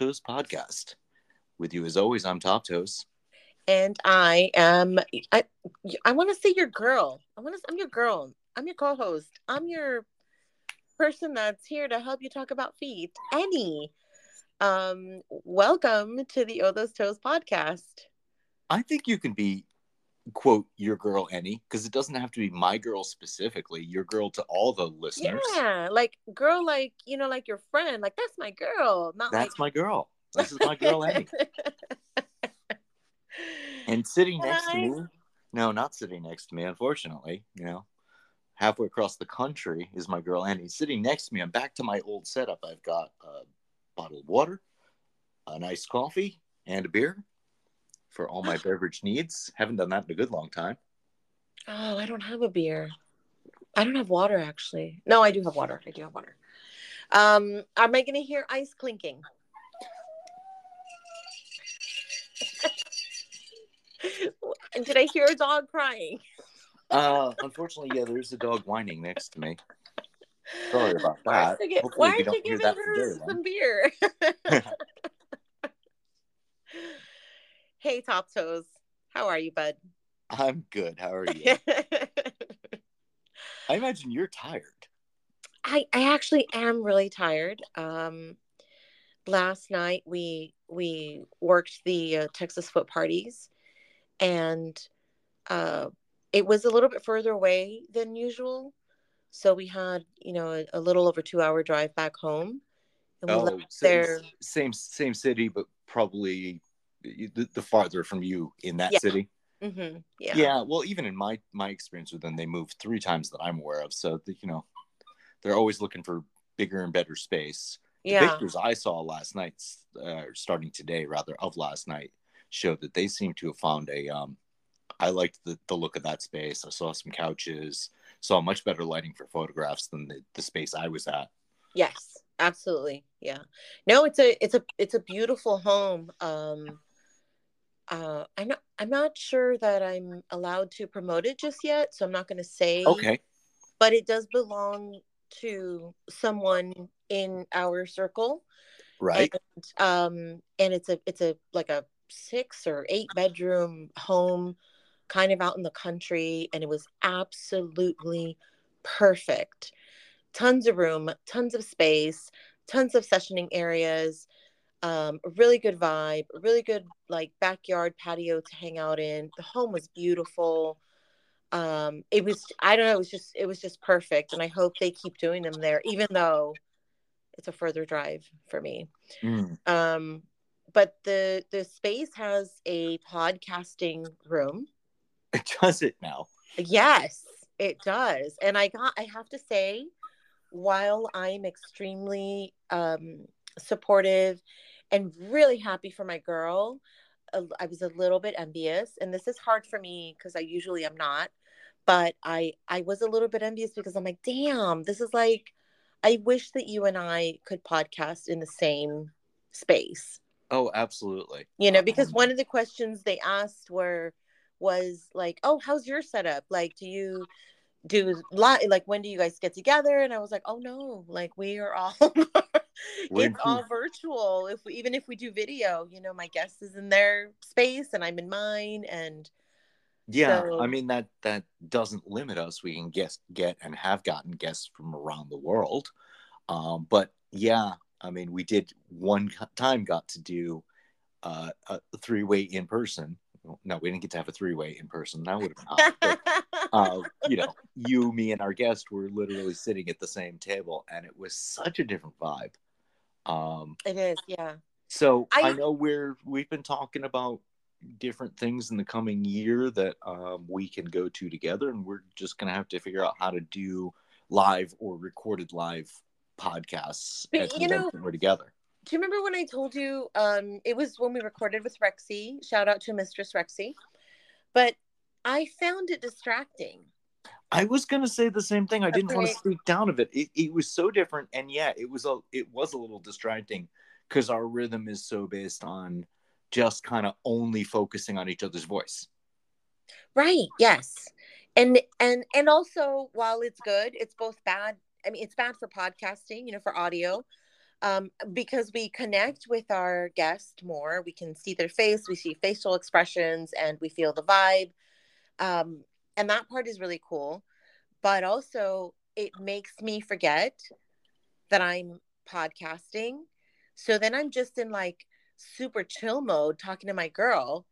Toes podcast. With you as always, I'm Top Toes. And I am I I want to say your girl. I want to I'm your girl. I'm your co-host. I'm your person that's here to help you talk about feet. Ennie. Um welcome to the All Those Toes podcast. I think you can be quote your girl Ennie because it doesn't have to be my girl specifically your girl to all the listeners Yeah, like girl like, you know, like your friend. Like that's my girl. Not that's my girl this is my girl Ennie and sitting next to me no not sitting next to me unfortunately you know halfway across the country is my girl Ennie sitting next to me i'm back to my old setup i've got a bottle of water a nice coffee and a beer for all my beverage needs haven't done that in a good long time Oh, I don't have a beer. I don't have water actually. No, I do have water. I do have water. Um, am I gonna hear ice clinking? And Did I hear a dog crying? uh unfortunately yeah there's a dog whining next to me sorry about Why that aren't you, gi- why aren't you giving her some beer? hey, Top Toes. How are you, bud? i'm good how are you i imagine you're tired I I actually am really tired. Um, last night we we worked the uh, Texas foot parties, and uh, it was a little bit further away than usual. So we had you know a, a little over two hour drive back home, and we oh left same, there. same same city but probably the, the farther from you in that Yeah. city hmm yeah. yeah. well even in my my experience with them they moved three times that i'm aware of so that, you know they're always looking for bigger and better space the yeah. pictures i saw last night uh, starting today rather of last night showed that they seem to have found a um i liked the, the look of that space i saw some couches saw much better lighting for photographs than the, the space i was at Yes, absolutely. Yeah. No, it's a it's a it's a beautiful home. Um uh I'm not I'm not sure that I'm allowed to promote it just yet, so I'm not going to say okay but it does belong to someone in our circle. right And um and it's a it's a like a 6 or 8 bedroom home kind of out in the country and it was absolutely perfect tons of room, tons of space, tons of sessioning areas, um, a really good vibe, a really good like backyard patio to hang out in. The home was beautiful. Um, it was I don't know, it was just it was just perfect, and I hope they keep doing them there, even though it's a further drive for me. Mm. Um, but the the space has a podcasting room. It does it now Yes, it does. And I got I have to say while I'm extremely um supportive and really happy for my girl, I was a little bit envious and this is hard for me cuz I usually am not, but I I was a little bit envious because I'm like, "Damn, this is like I wish that you and I could podcast in the same space." oh absolutely. You know because Um, one of the questions they asked were was like oh how's your setup? Like do you do li- like when do you guys get together? And i was like oh no like we are all it's all virtual if we, even if we do video you know my guest is in their space and i'm in mine and Yeah, So- I mean that that doesn't limit us. We can guest get and have gotten guests from around the world. Um, but yeah, I mean we did one time got to do uh, a three way in person. No, we didn't get to have a three way in person. That would have been. Uh, you know, you, me, and our guest were literally sitting at the same table, and it was such a different vibe. Um, it is yeah. so I, I- know we're we've been talking about different things in the coming year that um, we can go to together, and we're just gonna have to figure out how to do live or recorded live podcasts But, you know- we're together. do you remember when i told you um it was when we recorded with rexy? Shout out to mistress rexy. But i found it distracting I was gonna say the same thing. I didn't want to speak down of it. it. It was so different, and yeah, it was a it was a little distracting because our rhythm is so based on just kind of only focusing on each other's voice. Right. Yes. And and and also while it's good, it's both bad. I mean, it's bad for podcasting, you know, for audio. um, because we connect with our guest more. We can see their face, we see facial expressions, and we feel the vibe. Um, and that part is really cool. But also, it makes me forget that I'm podcasting. So then I'm just in like super chill mode talking to my girl,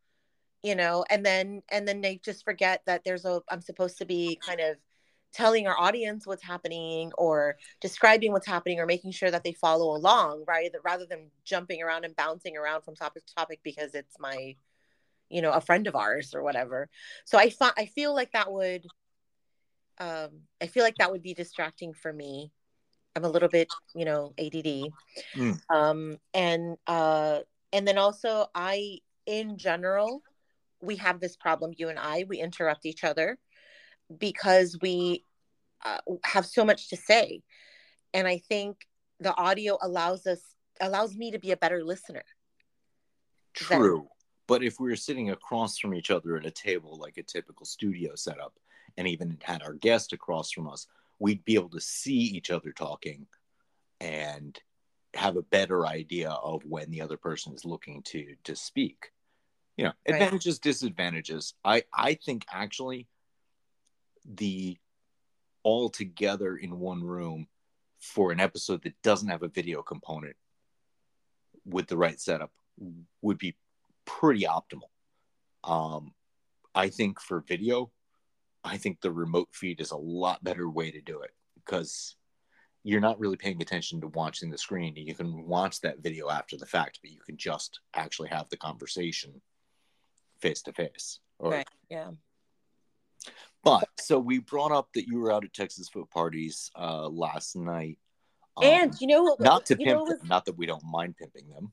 you know, and then and then they just forget that there's a I'm supposed to be kind of telling our audience what's happening or describing what's happening or making sure that they follow along right rather than jumping around and bouncing around from topic to topic because it's my you know a friend of ours or whatever so i thought i feel like that would um i feel like that would be distracting for me i'm a little bit you know add mm. um and uh and then also i in general we have this problem you and i we interrupt each other because we uh, have so much to say and i think the audio allows us allows me to be a better listener true. But if we were sitting across from each other at a table like a typical studio setup and even had our guest across from us we'd be able to see each other talking and have a better idea of when the other person is looking to to speak you know advantages right. disadvantages i i think actually the all together in one room for an episode that doesn't have a video component with the right setup would be pretty optimal. Um, I think for video, I think the remote feed is a lot better way to do it because you're not really paying attention to watching the screen. You can watch that video after the fact, but you can just actually have the conversation face to face. Right. Yeah. But so we brought up that you were out at Texas foot parties uh, last night. Um, and you know what? Not to pimp was, them, not that we don't mind pimping them.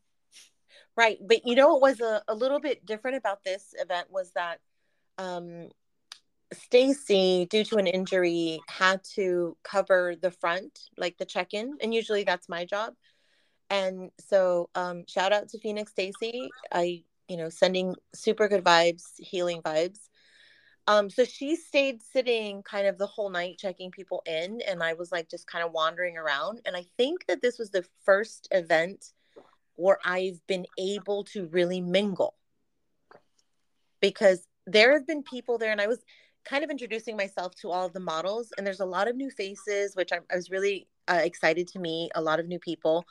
Right. But you know what was a, a little bit different about this event was that um, Stacy, due to an injury, had to cover the front, like the check in. And usually that's my job. And so um, shout out to Phoenix Stacy. I, you know, sending super good vibes, healing vibes. Um, so she stayed sitting kind of the whole night checking people in, and I was like just kind of wandering around. And I think that this was the first event where I've been able to really mingle because there have been people there, and I was kind of introducing myself to all of the models, and there's a lot of new faces, which I, I was really uh, excited to meet a lot of new people.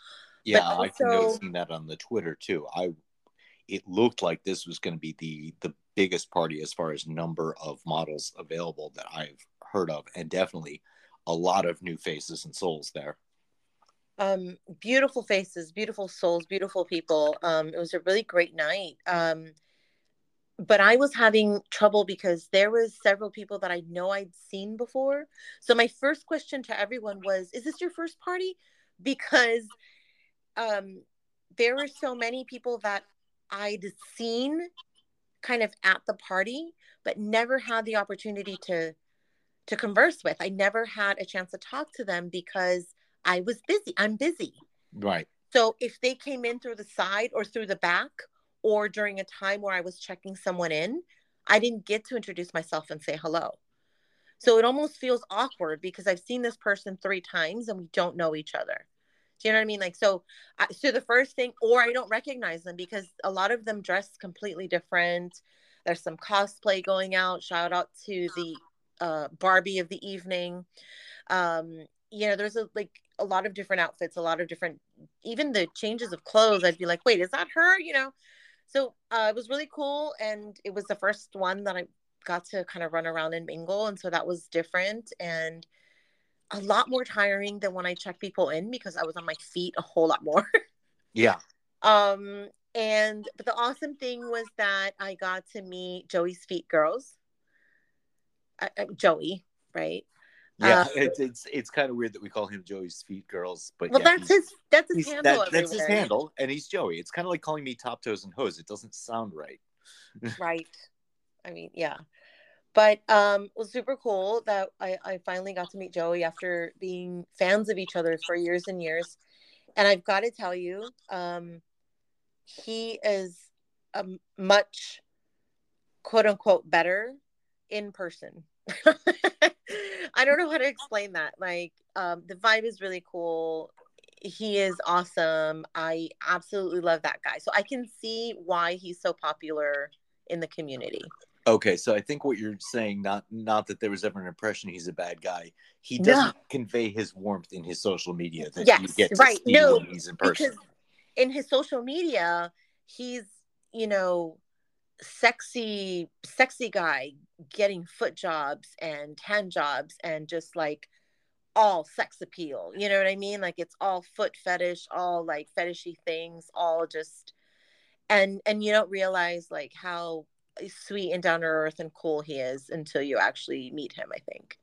Yeah, also, I can notice that on the Twitter too. I it looked like this was going to be the the biggest party as far as number of models available that I've heard of, and definitely a lot of new faces and souls there. Um, beautiful faces, beautiful souls, beautiful people. Um, it was a really great night. Um, but I was having trouble because there was several people that I know I'd seen before. So my first question to everyone was, "Is this your first party?" Because um, there were so many people that I'd seen kind of at the party, but never had the opportunity to to converse with. I never had a chance to talk to them because I was busy. I'm busy. Right. So if they came in through the side or through the back or during a time where I was checking someone in, I didn't get to introduce myself and say hello. So it almost feels awkward because I've seen this person three times and we don't know each other. Do you know what I mean? Like, so, so the first thing, or I don't recognize them because a lot of them dress completely different. There's some cosplay going out. Shout out to the uh, Barbie of the evening. Um, you know, there's a like a lot of different outfits, a lot of different, even the changes of clothes. I'd be like, wait, is that her? You know, so uh, it was really cool, and it was the first one that I got to kind of run around and mingle, and so that was different and a lot more tiring than when I checked people in because I was on my feet a whole lot more. yeah. Um, and but the awesome thing was that I got to meet Joey's Feet Girls. Joey, right? Yeah, uh, it's, it's it's kind of weird that we call him Joey's Feet Girls, but well, yeah, that's his that's his handle. That, that's his handle, and he's Joey. It's kind of like calling me Top Toes and Hose. It doesn't sound right. right. I mean, yeah but um, it was super cool that I, I finally got to meet Joey after being fans of each other for years and years. And I've got to tell you, um, he is a much quote unquote better in person. I don't know how to explain that. Like, um, the vibe is really cool. he is awesome. I absolutely love that guy. So I can see why he's so popular in the community. Okay, so I think what you're saying not not that there was ever an impression he's a bad guy. He doesn't no. convey his warmth in his social media that yes, you get to right. see no, when he's in person. Because in his social media, he's you know sexy sexy guy getting foot jobs and hand jobs and just like all sex appeal. You know what I mean? Like it's all foot fetish, all like fetishy things, all just and and you don't realize like how sweet and down to earth and cool he is until you actually meet him, I think.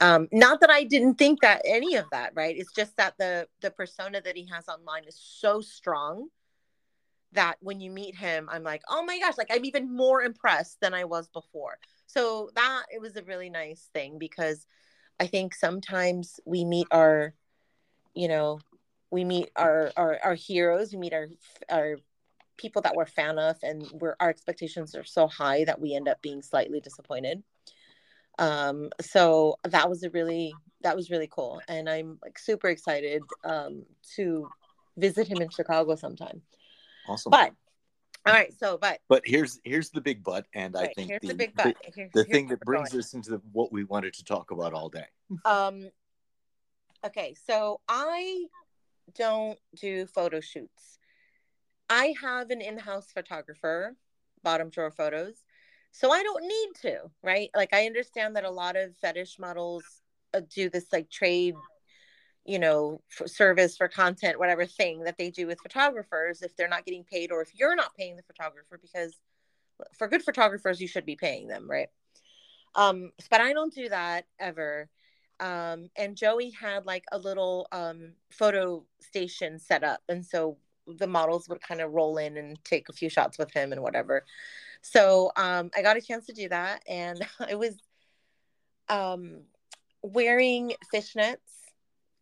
Um, not that I didn't think that any of that, right? It's just that the the persona that he has online is so strong that when you meet him, I'm like, oh my gosh, like I'm even more impressed than I was before. So that it was a really nice thing because I think sometimes we meet our, you know, we meet our our, our heroes, we meet our our people that we're fan of, and where our expectations are so high that we end up being slightly disappointed. Um, so that was a really that was really cool, and I'm like super excited um, to visit him in Chicago sometime. Awesome. But all right, so but but here's here's the big but, and right, I think here's the, the big but. The, here's, the thing that brings us into the, what we wanted to talk about all day. Um. Okay, so I don't do photo shoots. I have an in-house photographer, bottom drawer photos, so I don't need to, right? Like I understand that a lot of fetish models uh, do this like trade you know for service for content whatever thing that they do with photographers if they're not getting paid or if you're not paying the photographer because for good photographers you should be paying them right? Um but i don't do that ever. Um and joey had like a little um photo station set up and so the models would kind of roll in and take a few shots with him and whatever. So um i got a chance to do that and i was um wearing fishnets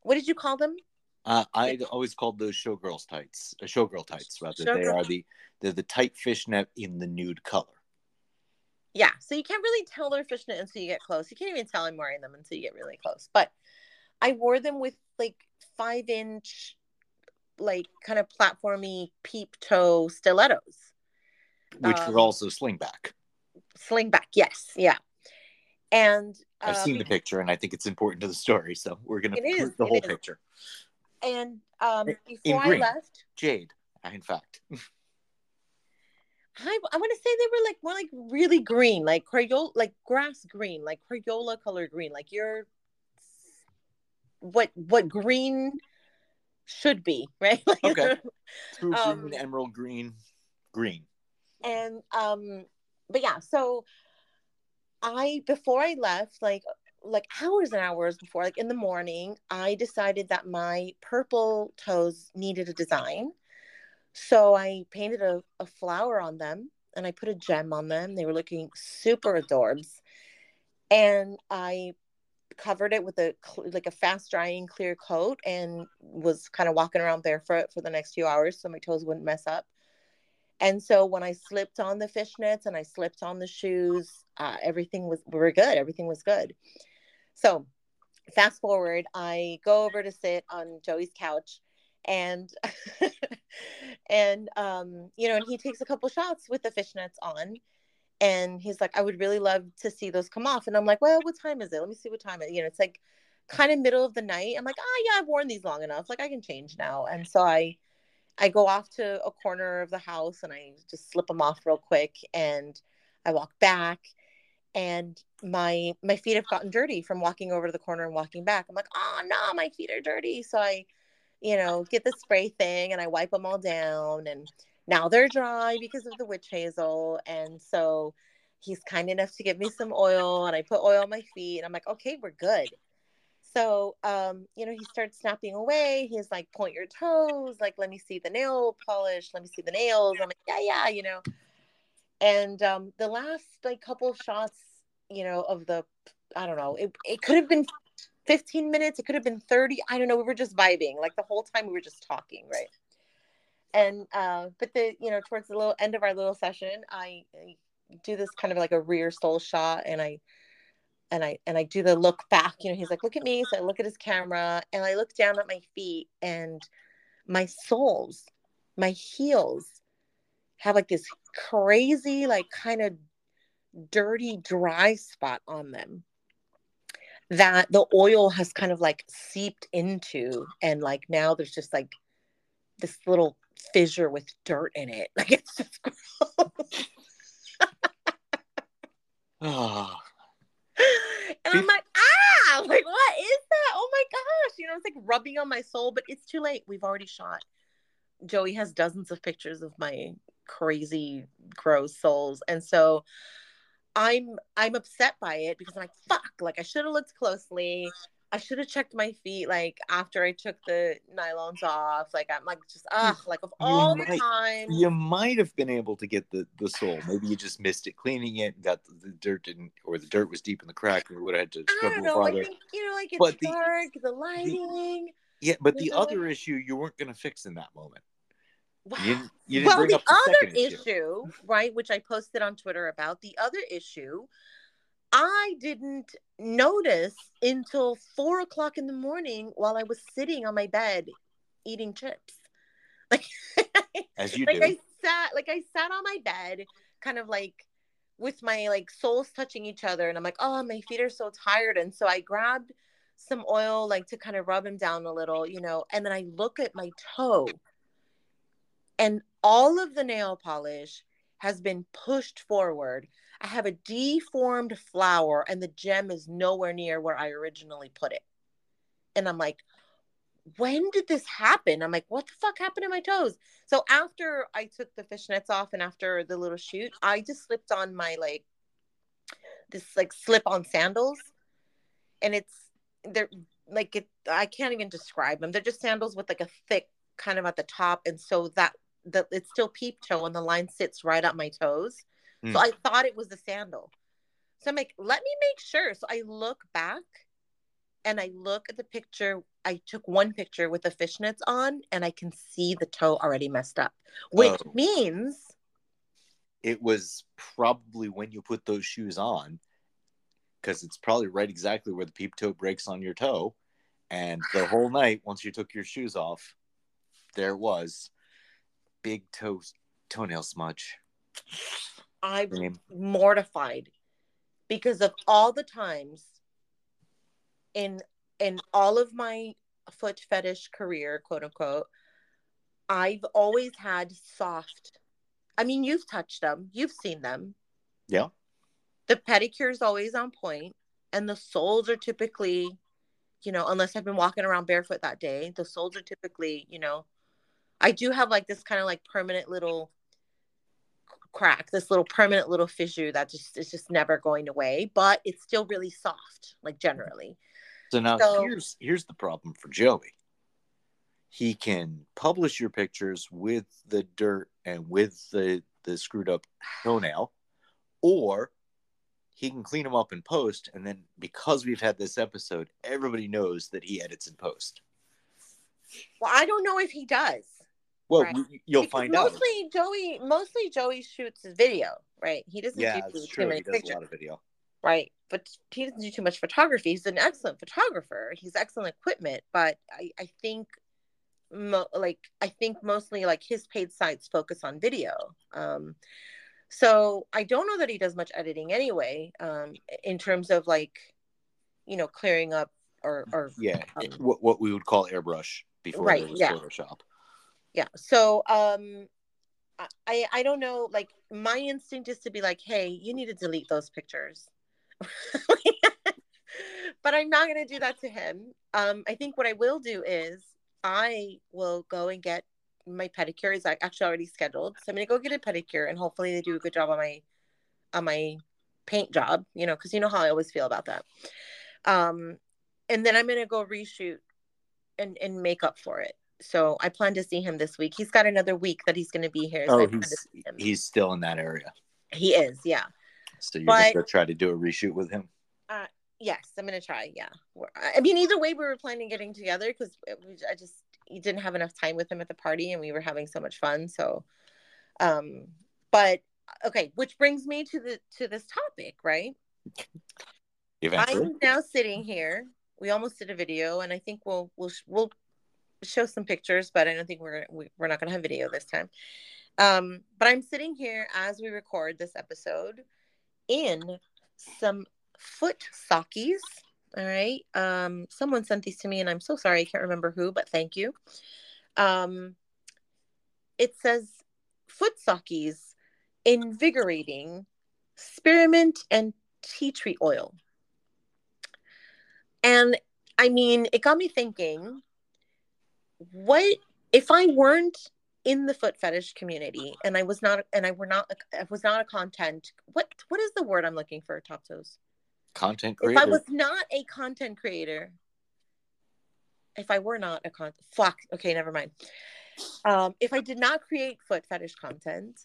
what did you call them? Uh, I always called those showgirls tights, uh, showgirl tights rather. Showgirl. They are the they're the tight fishnet in the nude color. Yeah, so you can't really tell they're fishnet until you get close. You can't even tell I'm wearing them until you get really close. But I wore them with like five inch, like kind of platformy peep toe stilettos, which um, were also slingback. Slingback, yes, yeah. And I've um, seen the picture, and I think it's important to the story. So we're gonna put the whole is. picture. And um, before I left, Jade, in fact. I, I want to say they were like more like really green, like Crayola, like grass green, like Crayola color green, like you're what what green should be, right? Like, okay. True um, green, emerald green, green. And um, but yeah, so I before I left, like like hours and hours before, like in the morning, I decided that my purple toes needed a design. So I painted a, a flower on them and I put a gem on them. They were looking super adorbs. And I covered it with a like a fast drying clear coat and was kind of walking around barefoot for the next few hours so my toes wouldn't mess up. And so when I slipped on the fishnets and I slipped on the shoes, uh, everything was we were good. Everything was good. So fast forward, I go over to sit on Joey's couch and and um you know and he takes a couple shots with the fishnets on and he's like i would really love to see those come off and i'm like well what time is it let me see what time it you know it's like kind of middle of the night i'm like oh yeah i've worn these long enough like i can change now and so i I go off to a corner of the house and I just slip them off real quick and I walk back and my my feet have gotten dirty from walking over to the corner and walking back. I'm like, "Oh no, my feet are dirty." So I you know, get the spray thing and I wipe them all down and now they're dry because of the witch hazel and so he's kind enough to give me some oil and I put oil on my feet and I'm like, "Okay, we're good." So, um, you know, he starts snapping away. He's like, point your toes. Like, let me see the nail polish. Let me see the nails. I'm like, yeah, yeah, you know. And um, the last like couple shots, you know, of the, I don't know, it, it could have been 15 minutes. It could have been 30. I don't know. We were just vibing. Like the whole time we were just talking, right? And, uh, but the, you know, towards the little end of our little session, I, I do this kind of like a rear stole shot and I, and I and I do the look back. You know, he's like, "Look at me." So I look at his camera, and I look down at my feet, and my soles, my heels, have like this crazy, like kind of dirty, dry spot on them that the oil has kind of like seeped into, and like now there's just like this little fissure with dirt in it. Like it's just gross. Oh, and I'm like, ah, like what is that? Oh my gosh. You know, it's like rubbing on my sole, but it's too late. We've already shot. Joey has dozens of pictures of my crazy, gross soles. And so I'm I'm upset by it because I'm like, fuck, like I should have looked closely. I should have checked my feet like after I took the nylons off. Like I'm like just ah like of all might, the time. You might have been able to get the the sole. Maybe you just missed it cleaning it. Got the, the dirt didn't, or the dirt was deep in the crack, and we would have had to I scrub don't it know. I farther. think you know, like it's But the- dark, the, lighting. Yeah, but the other issue you weren't going to fix in that moment. wow. You you didn't well, the the other issue. issue, right, which I posted on Twitter about, the other issue, I didn't notice until four o'clock in the morning while I was sitting on my bed eating chips. Like, As you like do. I sat, like I sat on my bed, kind of like with my like soles touching each other, and I'm like, oh, my feet are so tired, and so I grabbed some oil like to kind of rub them down a little, you know, and then I look at my toe and all of the nail polish has been pushed forward. I have a deformed flower and the gem is nowhere near where I originally put it. And I'm like, when did this happen? I'm like, what the fuck happened to my toes? So after I took the fishnets off and after the little shoot, I just slipped on my like this like slip on sandals. And it's they're like it I can't even describe them. They're just sandals with like a thick kind of at the top. And so that that it's still peep toe and the line sits right at my toes. So Hmm. I thought it was the sandal. So I'm like, let me make sure. So I look back and I look at the picture. I took one picture with the fishnets on and I can see the toe already messed up, which Oh. means it was probably when you put those shoes on because it's probably right exactly where the peep toe breaks on your toe and the whole night once you took your shoes off there was big toe toenail smudge I'm Same. mortified because of all the times in in all of my foot fetish career, quote unquote, I've always had soft. I mean, you've touched them, you've seen them. yeah The pedicure is always on point, and the soles are typically, you know, unless I've been walking around barefoot that day, the soles are typically, you know, I do have like this kind of like permanent little crack, this little permanent little fissure that just is just never going away, but it's still really soft, like generally. so now So- here's here's the problem for joey he can publish your pictures with the dirt and with the the screwed up toenail or he can clean them up in post and then because we've had this episode everybody knows that he edits in post Well, I don't know if he does. Well Right. you'll Because find out mostly Joey, mostly Joey shoots his video, right? He doesn't yeah do too true many he does pictures. a lot of video right? But he doesn't do too much photography. He's an excellent photographer. He's excellent equipment, but I, I think, mo- like, I think mostly like his paid sites focus on video. Um, so I don't know that he does much editing anyway. Um, in terms of like, you know, clearing up or or yeah Um, what, what we would call airbrush before Right, there was yeah. photoshop yeah. So um, I- I don't know. Like my instinct is to be like, hey, you need to delete those pictures. but I'm not going to do that to him. Um, I think what I will do is I will go and get my pedicure is actually already scheduled. So I'm going to go get a pedicure and hopefully they do a good job on my on my paint job, you know, because you know how I always feel about that. Um, and then I'm going to go reshoot and and make up for it. So I plan to see him this week. He's got another week that he's going to be here. So oh to he's he's still in that area he is, yeah. so you're But- gonna try to do a reshoot with him Yes, I'm gonna try. Yeah, I mean, either way, we were planning getting together because I just didn't have enough time with him at the party, and we were having so much fun. So, um, but okay, which brings me to the to this topic, right? eventually. I'm now sitting here. We almost did a video, and I think we'll we'll we'll show some pictures, but I don't think we're we, we're not gonna have video this time. Um, but I'm sitting here as we record this episode in some foot sockies. All right. Um, someone sent these to me, and I'm so sorry I can't remember who, but thank you. Um, it says foot sockies, invigorating, spearmint and tea tree oil. And I mean, it got me thinking what if I weren't in the foot fetish community and I was not and I were not I was not a content what what is the word I'm looking for top toes? Content creator. if I was not a content creator if I were not a con fuck okay never mind. Um if I did not create foot fetish content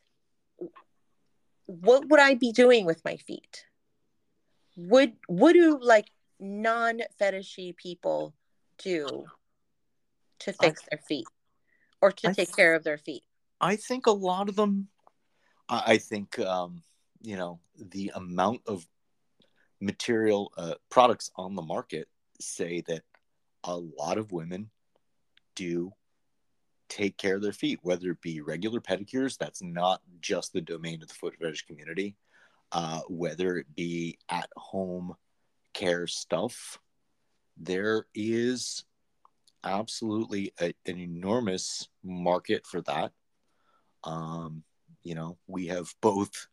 what would I be doing with my feet? Would would do like non fetishy people do to fix their feet or to I take th- care of their feet I think a lot of them. I, I think um, you know the amount of material uh, products on the market say that a lot of women do take care of their feet, whether it be regular pedicures. That's not just the domain of the foot fetish community. Uh, whether it be at home care stuff, there is absolutely a, an enormous market for that. Um, you know, we have both,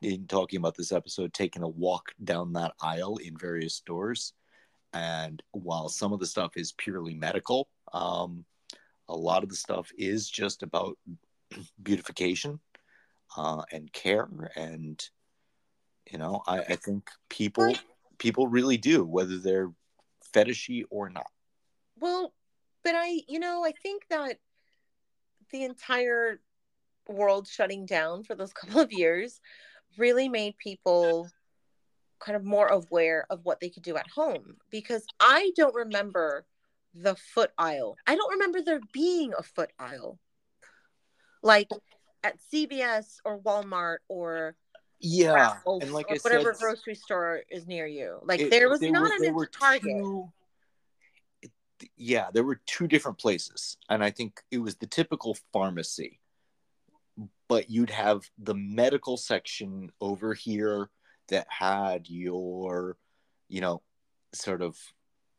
in talking about this episode, taken a walk down that aisle in various stores. And while some of the stuff is purely medical, um, a lot of the stuff is just about beautification uh, and care. And, you know, I, I think people people really do, whether they're fetishy or not. Well, but I, you know, I think that the entire world shutting down for those couple of years really made people kind of more aware of what they could do at home because I don't remember the foot aisle. I don't remember there being a foot aisle like at CVS or Walmart or Yeah, Ralph's and like or I whatever said, grocery store is near you. Like it- there was not were- an there were Target. two- yeah, there were two different places, and I think it was the typical pharmacy. But you'd have the medical section over here that had your, you know, sort of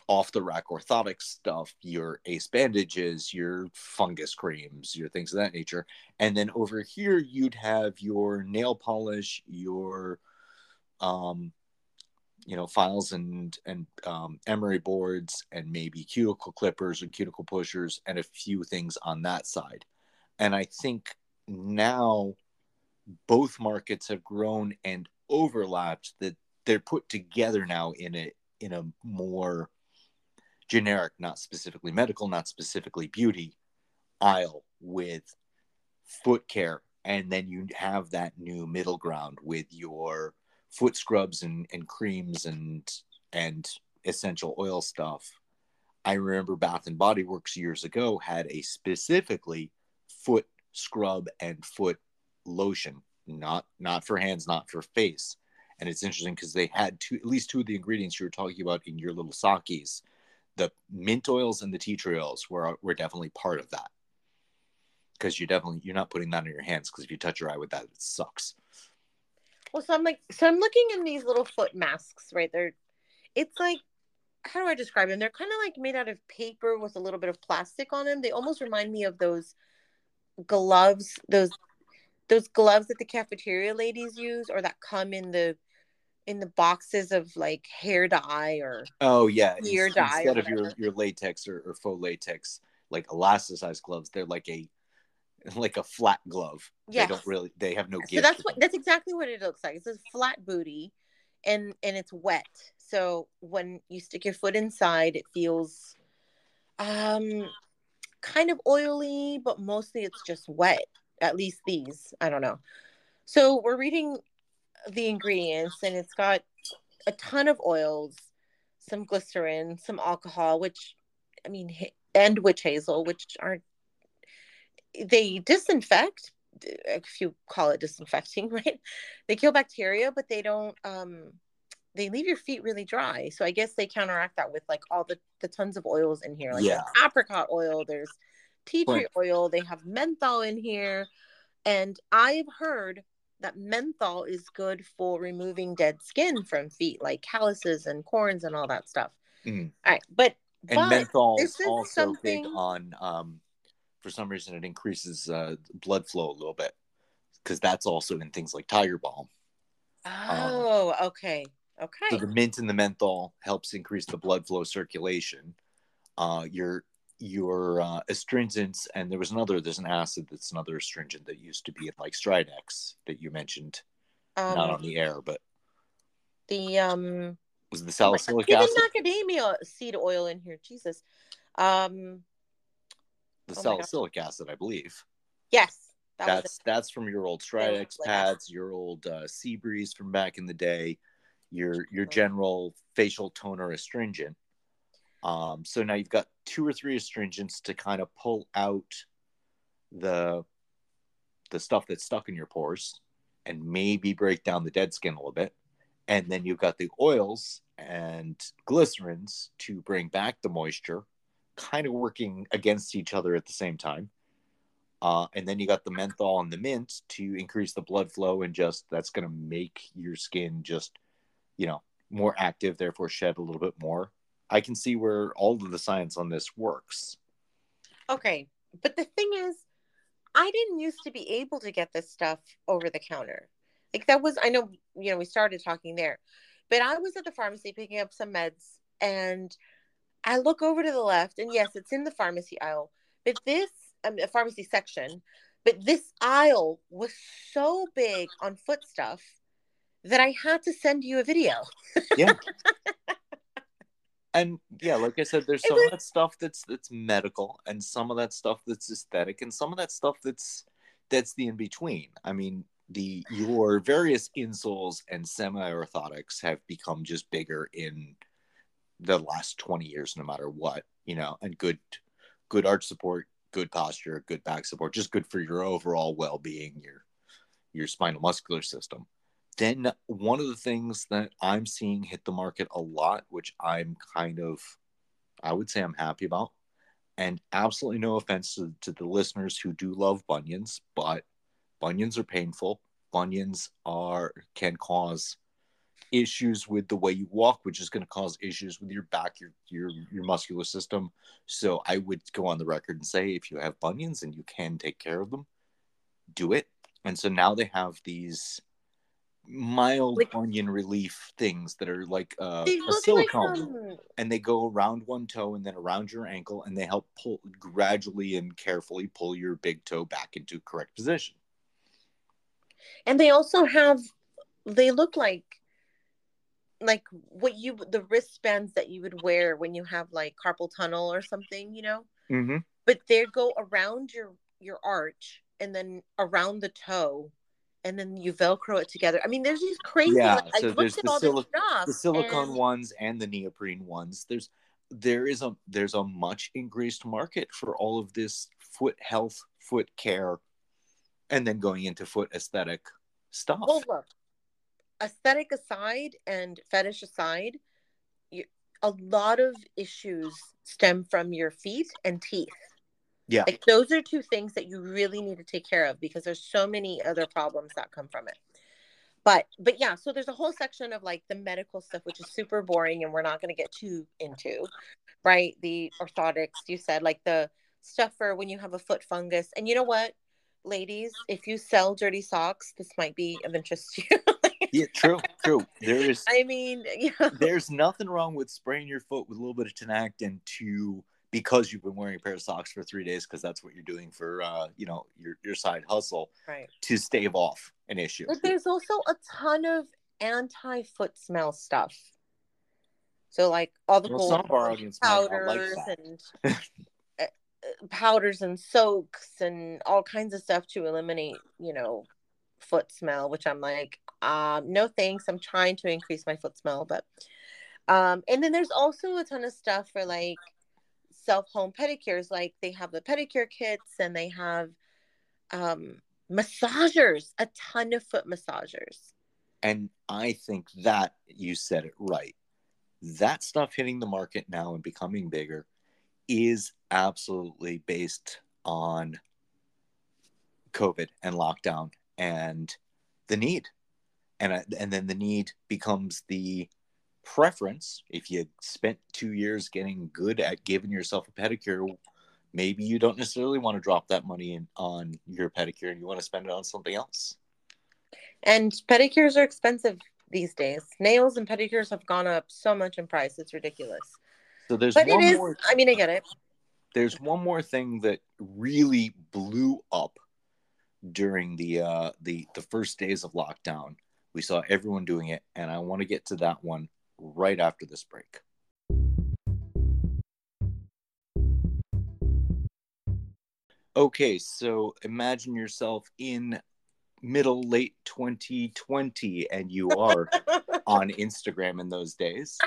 off the rack orthotic stuff, your ace bandages, your fungus creams, your things of that nature. And then over here, you'd have your nail polish, your, um, you know, files and and um, emery boards, and maybe cuticle clippers or cuticle pushers, and a few things on that side. And I think now both markets have grown and overlapped that they're put together now in a in a more generic, not specifically medical, not specifically beauty aisle with foot care. And then you have that new middle ground with your foot scrubs and, and creams and and essential oil stuff. I remember Bath and Body Works years ago had a specifically foot scrub and foot lotion, not not for hands, not for face. And it's interesting because they had two, at least two of the ingredients you were talking about in your little sockies. The mint oils and the tea tree oils were were definitely part of that. Because you definitely you're not putting that on your hands because if you touch your eye with that, it sucks. Well, so I'm like, so I'm looking in these little foot masks, right? They're, it's like, how do I describe them? They're kind of like made out of paper with a little bit of plastic on them. They almost remind me of those gloves, those those gloves that the cafeteria ladies use, or that come in the in the boxes of like hair dye or Oh yeah, Ear dye instead of your your latex or, or faux latex, like elasticized gloves, they're like a like a flat glove. Yes. They don't really they have no so that's what that's exactly what it looks like. It's a flat booty, and and it's wet. So when you stick your foot inside, it feels um kind of oily, but mostly it's just wet. At least these, I don't know. So we're reading the ingredients, and it's got a ton of oils, some glycerin, some alcohol, which I mean, and witch hazel, which aren't they disinfect if you call it disinfecting right they kill bacteria but they don't um they leave your feet really dry. So I guess they counteract that with like all the the tons of oils in here. Like Yeah. apricot oil, there's tea tree oil, they have menthol in here. And I've heard that menthol is good for removing dead skin from feet, like calluses and corns and all that stuff. Mhm. All right, but And but menthol is also big something- on, um, for some reason, it increases uh, blood flow a little bit because that's also in things like Tiger Balm. oh, okay, okay, So the mint and the menthol helps increase the blood flow circulation. Uh, your your uh, astringents, and there was another. There's an acid that's another astringent that used to be in like Stridex that you mentioned, not on um, the air, but the um. was the Oh salicylic acid. Even macadamia seed oil in here. Jesus. Um. The oh salicylic acid, I believe. Yes, that that's that's from your old Stridex pads, your old uh, Sea Breeze from back in the day, your your general facial toner astringent. Um, so now you've got two or three astringents to kind of pull out the the stuff that's stuck in your pores and maybe break down the dead skin a little bit. And then you've got the oils and glycerins to bring back the moisture, kind of working against each other at the same time. Uh, and then you got the menthol and the mint to increase the blood flow and just that's going to make your skin just, you know, more active, therefore shed a little bit more. I can see where all of the science on this works. okay. But the thing is, I didn't used to be able to get this stuff over the counter. Like that was, I know, you know, we started talking there, but I was at the pharmacy picking up some meds, and I look over to the left, and yes, it's in the pharmacy aisle, but this, um, pharmacy section, but this aisle was so big on foot stuff that I had to send you a video. Yeah. and yeah, like I said, there's It some was- of that stuff that's that's medical, and some of that stuff that's aesthetic, and some of that stuff that's that's the in between. I mean, the your various insoles and semi orthotics have become just bigger in the last 20 years, no matter what, you know, and good good arch support, good posture, good back support, just good for your overall well being, your your spinal muscular system. Then one of the things that I'm seeing hit the market a lot, which I'm kind of, I would say I'm happy about, and absolutely no offense to, to the listeners who do love bunions, but bunions are painful. Bunions are can cause issues with the way you walk, which is going to cause issues with your back, your your your muscular system. So I would go on the record and say if you have bunions and you can take care of them, do it. And so now they have these mild Like- bunion relief things that are like uh, a look like silicone and they go around one toe and then around your ankle and they help pull gradually and carefully pull your big toe back into correct position. and they also have they look like like what you the wristbands that you would wear when you have like carpal tunnel or something you know Mm-hmm. but they go around your your arch and then around the toe and then you velcro it together i mean there's these crazy Yeah, like, i so looked there's at the all sili- this stuff The silicone and- ones and the neoprene ones. There's there is a there's a much increased market for all of this foot health, foot care, and then going into foot aesthetic stuff. well look aesthetic aside and fetish aside you, a lot of issues stem from your feet and teeth. Yeah. like those are two things that you really need to take care of because there's so many other problems that come from it. But but yeah so there's a whole section of like the medical stuff which is super boring and we're not going to get too into right? The orthotics you said like the stuff for when you have a foot fungus. And you know what ladies if you sell dirty socks this might be of interest to you yeah, true, true. There is i mean yeah there's nothing wrong with spraying your foot with a little bit of Tinactin to because you've been wearing a pair of socks for three days because that's what you're doing for uh you know your your side hustle right to stave off an issue. But there's also a ton of anti foot smell stuff. So like all the Well, gold some of our audience might not like powders and uh, uh, powders and soaks and all kinds of stuff to eliminate, you know, foot smell, which I'm like, um, no thanks. I'm trying to increase my foot smell, but um, and then there's also a ton of stuff for like self home pedicures. Like they have the pedicure kits and they have um massagers, a ton of foot massagers. And I think that you said it right. That stuff hitting the market now and becoming bigger is absolutely based on COVID and lockdown and the need. And, and then the need becomes the preference. If you spent two years getting good at giving yourself a pedicure, maybe you don't necessarily want to drop that money in, on your pedicure and you want to spend it on something else. And pedicures are expensive these days. Nails and pedicures have gone up so much in price; it's ridiculous. So there's but one it is. more. I mean, I get it. There's one more thing that really blew up during the uh, the the first days of lockdown. We saw everyone doing it, and I want to get to that one right after this break. Okay, so imagine yourself in middle late 2020 and you are on Instagram in those days.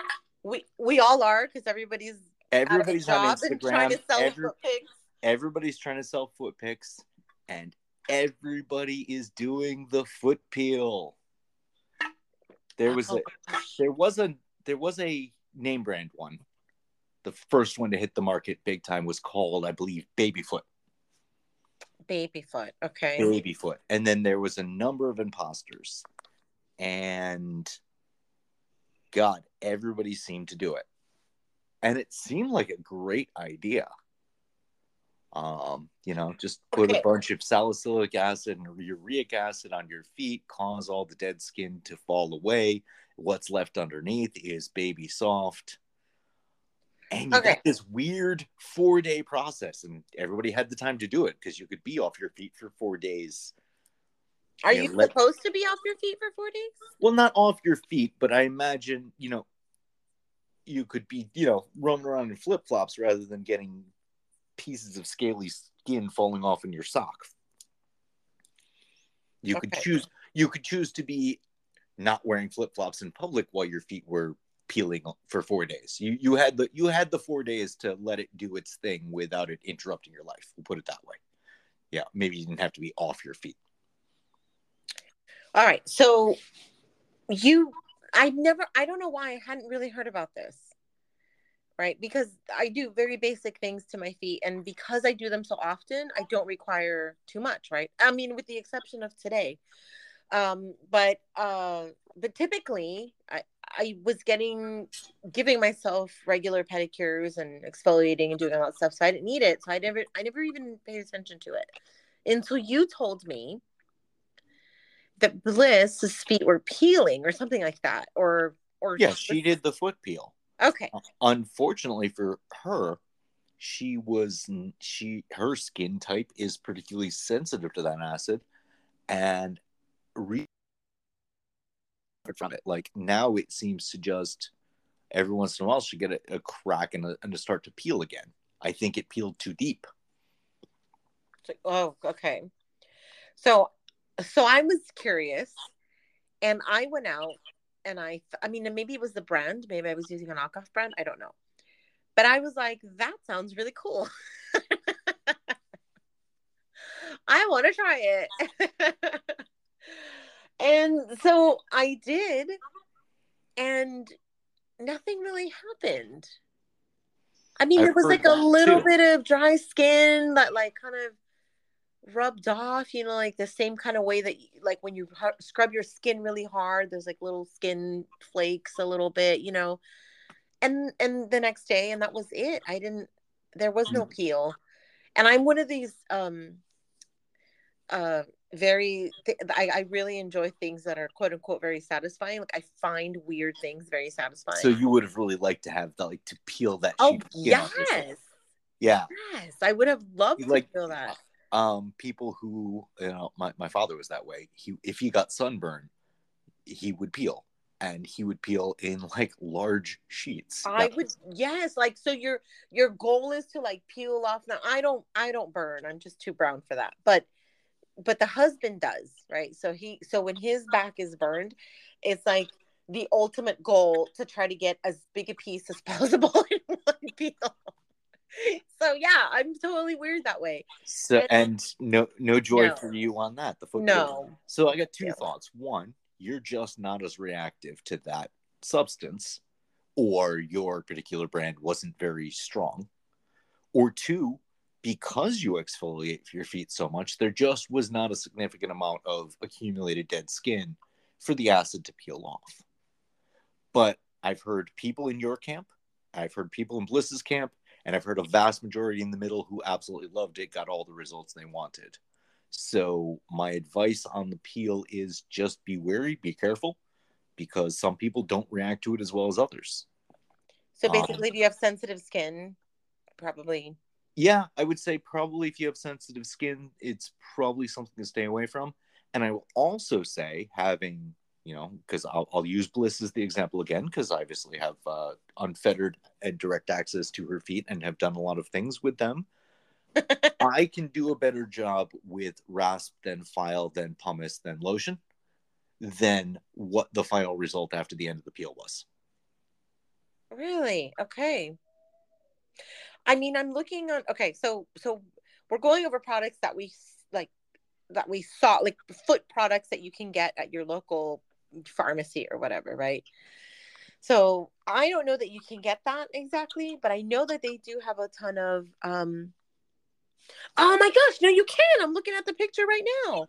We we all are because everybody's Everybody's on and trying Instagram. to sell Every- foot pics. everybody's trying to sell foot picks and everybody is doing the foot peel. There was a there was a there was a name brand one. The first one to hit the market big time was called, I believe, Babyfoot. baby foot. Okay. Babyfoot. And then there was a number of imposters. And God, everybody seemed to do it. And it seemed like a great idea. Um, you know, just put Okay. a bunch of salicylic acid and uric acid on your feet, cause all the dead skin to fall away. What's left underneath is baby soft. And you Okay. got this weird four day process, and everybody had the time to do it because you could be off your feet for four days. Are Yeah, you let- supposed to be off your feet for four days? Well, not off your feet, but I imagine, you know, you could be, you know, roaming around in flip flops rather than getting pieces of scaly skin falling off in your sock. You could choose you could choose to be not wearing flip flops in public while your feet were peeling for four days. You you had the you had the four days to let it do its thing without it interrupting your life. We'll put it that way. Yeah, maybe you didn't have to be off your feet. All right. So you I never I don't know why I hadn't really heard about this. Right? Because I do very basic things to my feet and because I do them so often, I don't require too much, right? I mean with the exception of today. Um but uh but typically I I was getting giving myself regular pedicures and exfoliating and doing all that stuff so I didn't need it. So I never I never even paid attention to it until you told me that Bliss's feet were peeling or something like that, or or Yeah, she did the foot peel. Okay, uh, unfortunately for her she was she her skin type is particularly sensitive to that acid and re- from it. Like now it seems to just every once in a while she get a, a crack and, a, and to start to peel again. I think it peeled too deep. Oh, okay. So, so I was curious, and I went out, and I, I mean, maybe it was the brand, maybe I was using a knockoff brand, I don't know, but I was like, that sounds really cool. I want to try it. and so I did, and nothing really happened. I mean, I've there was like a little too. bit of dry skin that, like, kind of rubbed off, you know, like the same kind of way that, like, when you scrub your skin really hard, there's like little skin flakes a little bit, you know. And and the next day, and that was it. I didn't. There was no peel, and I'm one of these um uh very th- I, I really enjoy things that are quote unquote very satisfying like i find weird things very satisfying so you would have really liked to have the, like to peel that oh sheet of skin off yourself. yes yeah yes i would have loved You to like- feel that um people who you know my, my father was that way. He if he got sunburn he would peel and he would peel in like large sheets. I That- would yes like so your your goal is to like peel off now i don't i don't burn i'm just too brown for that but but the husband does right? So he so when his back is burned it's like the ultimate goal to try to get as big a piece as possible in one peel so yeah i'm totally weird that way so and no no joy No. for you on that the foot no so i got two Yeah. thoughts one you're just not as reactive to that substance, or your particular brand wasn't very strong. Or two, because you exfoliate your feet so much, there just was not a significant amount of accumulated dead skin for the acid to peel off. But I've heard people in your camp, I've heard people in Bliss's camp, and I've heard a vast majority in the middle who absolutely loved it, got all the results they wanted. So my advice on the peel is just be wary, be careful, because some people don't react to it as well as others. So basically, um, if you have sensitive skin, probably. Yeah, I would say probably if you have sensitive skin, it's probably something to stay away from. And I will also say, having you know, because I'll, I'll use Bliss as the example again, because I obviously have uh, unfettered and direct access to her feet and have done a lot of things with them. I can do a better job with rasp than file than pumice than lotion than what the final result after the end of the peel was. Really? Okay. I mean, I'm looking on. Okay, so so we're going over products that we like that we saw, like foot products that you can get at your local pharmacy or whatever, right? So I don't know that you can get that exactly, but I know that they do have a ton of. um Oh my gosh! No, you can. I'm looking at the picture right now.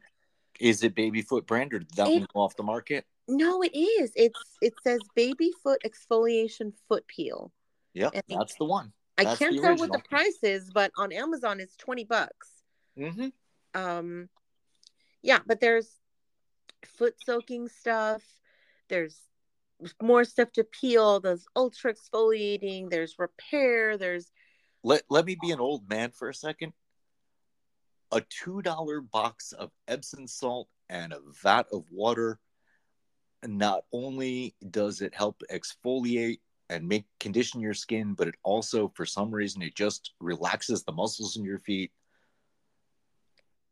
Is it baby foot brand or did that it, one go off the market? No, it is. It's it says baby foot exfoliation foot peel. Yep, and that's the one. That's I can't tell what the price is, but on Amazon it's twenty bucks. Mm-hmm. Um, yeah, but there's foot soaking stuff. There's more stuff to peel. There's ultra exfoliating. There's repair. There's let let me be an old man for a second a $2 box of Epsom salt and a vat of water. Not only does it help exfoliate and make condition your skin, but it also, for some reason, it just relaxes the muscles in your feet.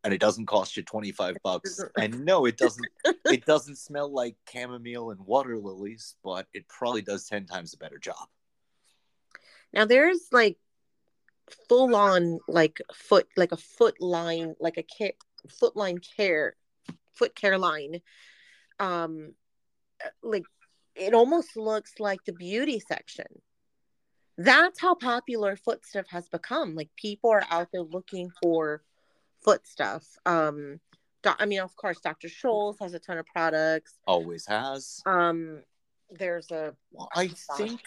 And it doesn't cost you 25 bucks. And no, it doesn't it doesn't smell like chamomile and water lilies, but it probably does 10 times a better job. Now there's like full on like foot like a foot line like a care, foot line care foot care line um like it almost looks like the beauty section that's how popular foot stuff has become like people are out there looking for foot stuff um i mean of course dr scholl's has a ton of products always has um there's a well, i think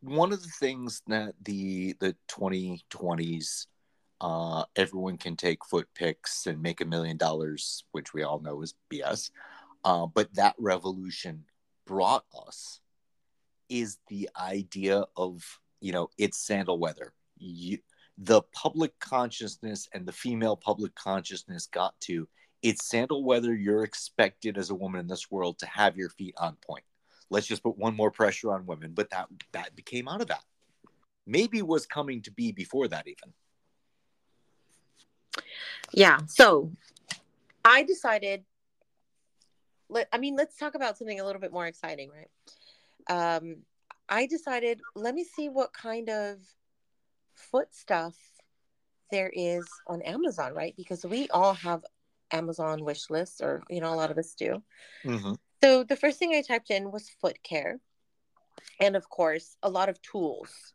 one of the things that the the 2020s uh, everyone can take foot pics and make a million dollars, which we all know is BS. Uh, but that revolution brought us is the idea of you know it's sandal weather. You, the public consciousness and the female public consciousness got to it's sandal weather. You're expected as a woman in this world to have your feet on point. Let's just put one more pressure on women but that that became out of that. Maybe was coming to be before that even. Yeah so i decided let i mean let's talk about something a little bit more exciting right? Um i decided let me see what kind of foot stuff there is on amazon right because we all have amazon wish lists or you know a lot of us do mm-hmm. So the first thing I typed in was foot care. And of course, a lot of tools.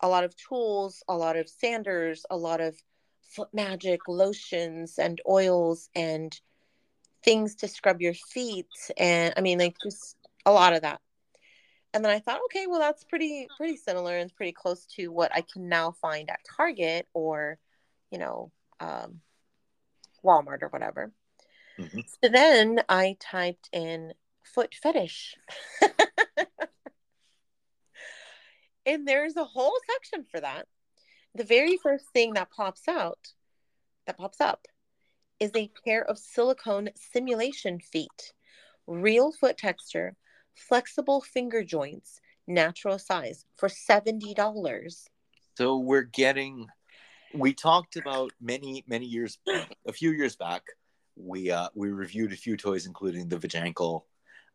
A lot of tools, a lot of sanders, a lot of foot magic lotions and oils and things to scrub your feet and I mean like just a lot of that. And then I thought, okay, well that's pretty pretty similar and pretty close to what I can now find at Target or, you know, um, Walmart or whatever. Mm-hmm. So then I typed in foot fetish. and there's a whole section for that. The very first thing that pops out, that pops up, is a pair of silicone simulation feet, real foot texture, flexible finger joints, natural size for $70. So we're getting, we talked about many, many years, a few years back, we uh, we reviewed a few toys, including the Vajankle,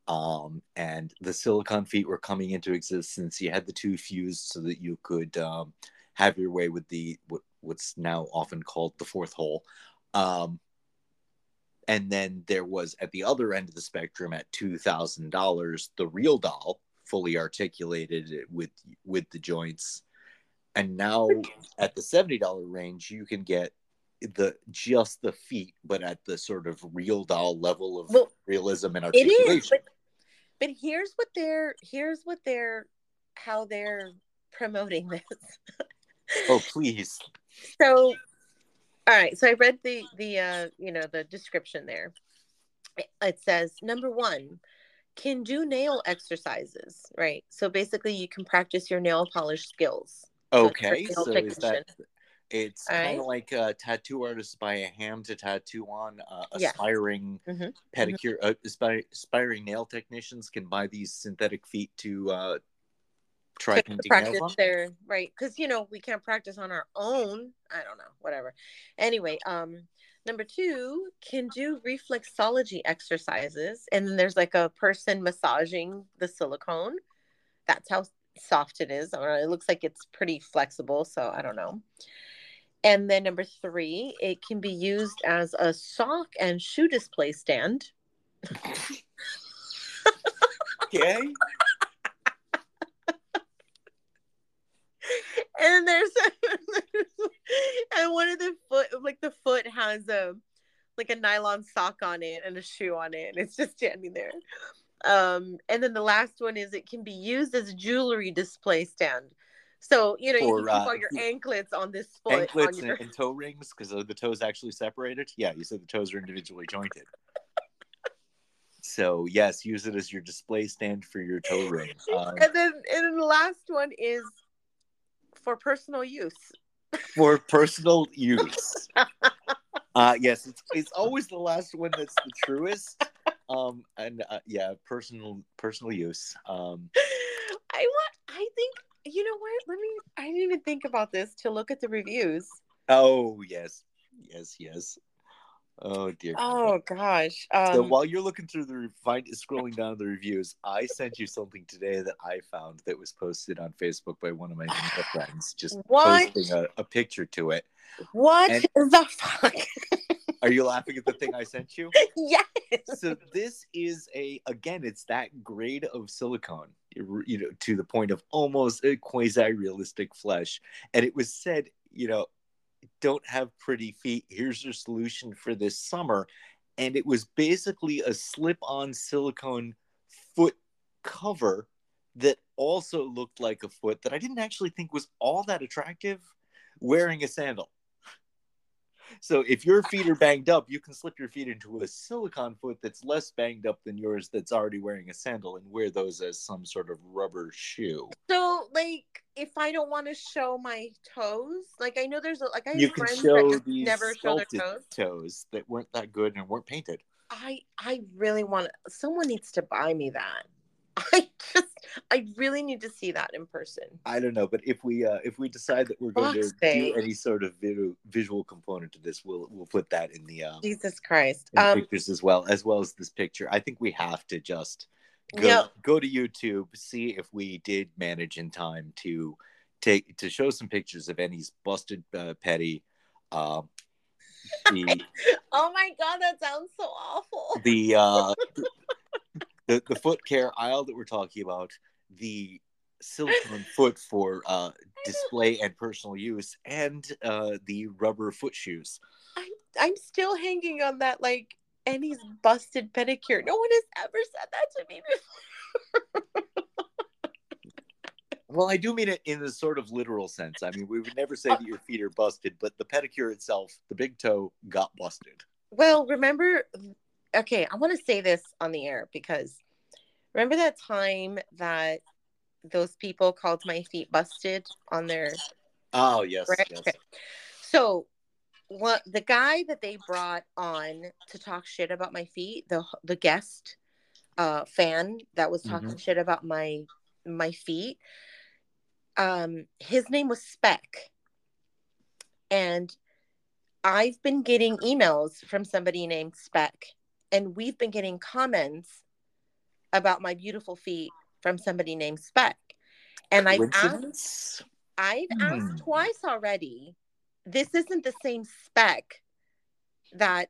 um, and the silicon feet were coming into existence. You had the two fused so that you could um, have your way with the what, what's now often called the fourth hole. Um, and then there was at the other end of the spectrum at $2000 the real doll fully articulated with with the joints. And now at the $70 range you can get the just the feet but at the sort of real doll level of well, realism and articulation it is but, but here's what they're here's what they're how they're promoting this. Oh please. So all right so i read the the uh you know the description there it says number one can do nail exercises right so basically you can practice your nail polish skills okay so, so is that it's kind of like uh, tattoo artists buy a ham to tattoo on. Uh, aspiring yeah. mm-hmm. pedicure, mm-hmm. Uh, aspiring nail technicians can buy these synthetic feet to uh, try to practice there, right? Because you know we can't practice on our own. I don't know, whatever. Anyway, um, number two can do reflexology exercises, and then there's like a person massaging the silicone. That's how soft it is. It looks like it's pretty flexible, so I don't know. And then number three, it can be used as a sock and shoe display stand. okay. And there's and one of the foot like the foot has a like a nylon sock on it and a shoe on it and it's just standing there. Um and then the last one is it can be used as a jewelry display stand. So you know For, you can keep uh, all your anklets on this foot anklets your... and, and, toe rings because the toes actually separated? Yeah you said the toes are individually jointed. So yes use it as your display stand for your toe ring um, and then and then the last one is for personal use. For personal use. uh, yes, it's it's always the last one that's the truest. Um, and uh, yeah, personal personal use. Um, I want. I think you know what? Let me. I didn't even think about this to look at the reviews. Oh yes, yes, yes. Oh dear. Oh gosh. Um, so while you're looking through the find scrolling down the reviews, I sent you something today that I found that was posted on Facebook by one of my friends. Just what? posting a, a, picture to it. What and the fuck? are you laughing at the thing I sent you? yes. So this is a again, it's that grade of silicone, you know, to the point of almost a quasi-realistic flesh, and it was said, you know, don't have pretty feet. Here's your solution for this summer. And it was basically a slip on silicone foot cover that also looked like a foot that I didn't actually think was all that attractive wearing a sandal. So if your feet are banged up, you can slip your feet into a silicone foot that's less banged up than yours that's already wearing a sandal and wear those as some sort of rubber shoe. So like if I don't want to show my toes, like I know there's a, like I have you can show that these never show their toes. toes that weren't that good and weren't painted. I I really want someone needs to buy me that. I just I really need to see that in person. I don't know, but if we uh, if we decide that we're going to do any sort of visual visual component to this, we'll we'll put that in the uh, Jesus Christ um, pictures as well as well as this picture. I think we have to just go go to YouTube, see if we did manage in time to take to show some pictures of Ennie's busted uh, petty. Uh, the, oh my god, that sounds so awful. The uh, the, the foot care aisle that we're talking about, the silicone foot for uh, display and personal use, and uh, the rubber foot shoes. I, I'm still hanging on that, like, Ennie's busted pedicure. No one has ever said that to me before. well, I do mean it in the sort of literal sense. I mean, we would never say that your feet are busted, but the pedicure itself, the big toe, got busted. Well, remember okay, I want to say this on the air because remember that time that those people called my feet busted on their Oh yes, yes. Okay. So what the guy that they brought on to talk shit about my feet, the the guest uh fan that was talking mm-hmm. shit about my my feet, um his name was Speck. And I've been getting emails from somebody named Speck and we've been getting comments about my beautiful feet from somebody named Speck. And I've asked, I've hmm. asked twice already. This isn't the same Speck that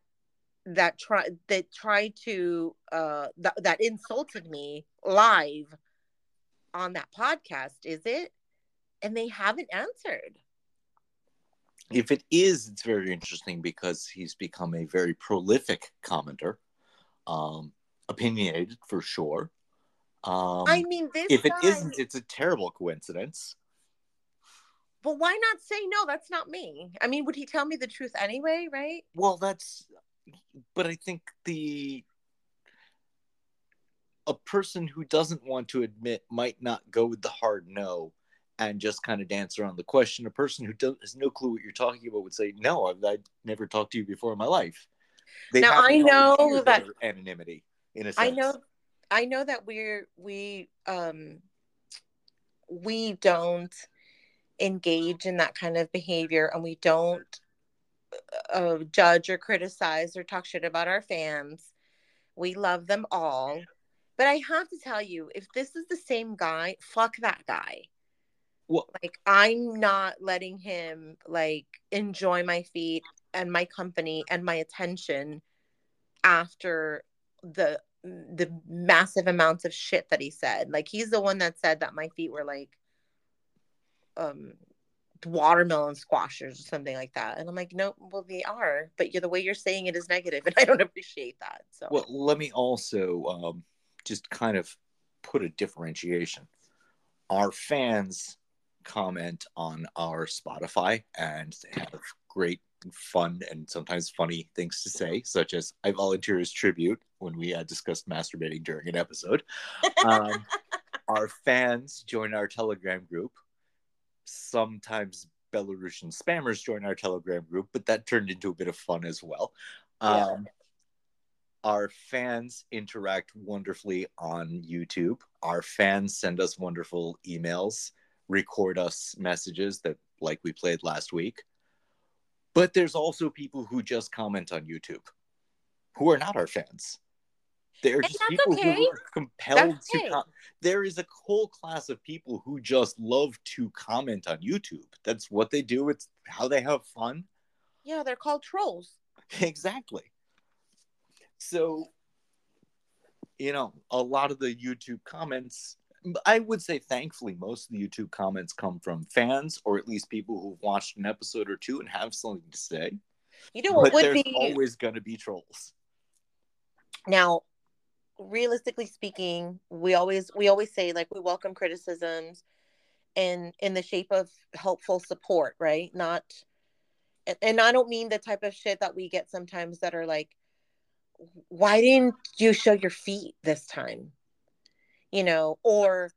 that try that tried to uh th- that insulted me live on that podcast is it? And they haven't answered. If it is it's very interesting because he's become a very prolific commenter um opinionated for sure. Um i mean this if it guy- isn't it's a terrible coincidence but why not say no that's not me. I mean would he tell me the truth anyway right? Well that's but i think the a person who doesn't want to admit might not go with the hard no and just kind of dance around the question. A person who has no clue what you're talking about would say no i've, I've never talked to you before in my life. They Now, I know that- anonymity in a sense I know I know that we're we um we don't engage in that kind of behavior and we don't uh, judge or criticize or talk shit about our fans. We love them all. But I have to tell you, if this is the same guy, fuck that guy. Well- like I'm not letting him like enjoy my feet and my company and my attention after the the massive amounts of shit that he said. Like he's the one that said that my feet were like um watermelon squashers or something like that. And I'm like, no, well they are, but you're the way you're saying it is negative, and I don't appreciate that. So Well, let me also um, just kind of put a differentiation. Our fans comment on our Spotify and they have great, fun, and sometimes funny things to say, such as I volunteer as tribute when we uh, discussed masturbating during an episode. Um, our fans join our Telegram group. Sometimes Belarusian spammers join our Telegram group, but that turned into a bit of fun as well. Yeah. Um, our fans interact wonderfully on YouTube. Our fans send us wonderful emails, record us messages that, like we played last week. But there's also people who just comment on YouTube who are not our fans. They're just people okay. who are compelled That's to. Com- there is a whole class of people who just love to comment on YouTube. That's what they do. It's how they have fun. yeah, they're called trolls. exactly. So, you know, a lot of the YouTube comments, I would say, thankfully, most of the YouTube comments come from fans or at least people who've watched an episode or two and have something to say. You know But what would there's be always going to be trolls. now realistically speaking we always we always say like we welcome criticisms in in the shape of helpful support right? Not and, and i don't mean the type of shit that we get sometimes that are like why didn't you show your feet this time? You know or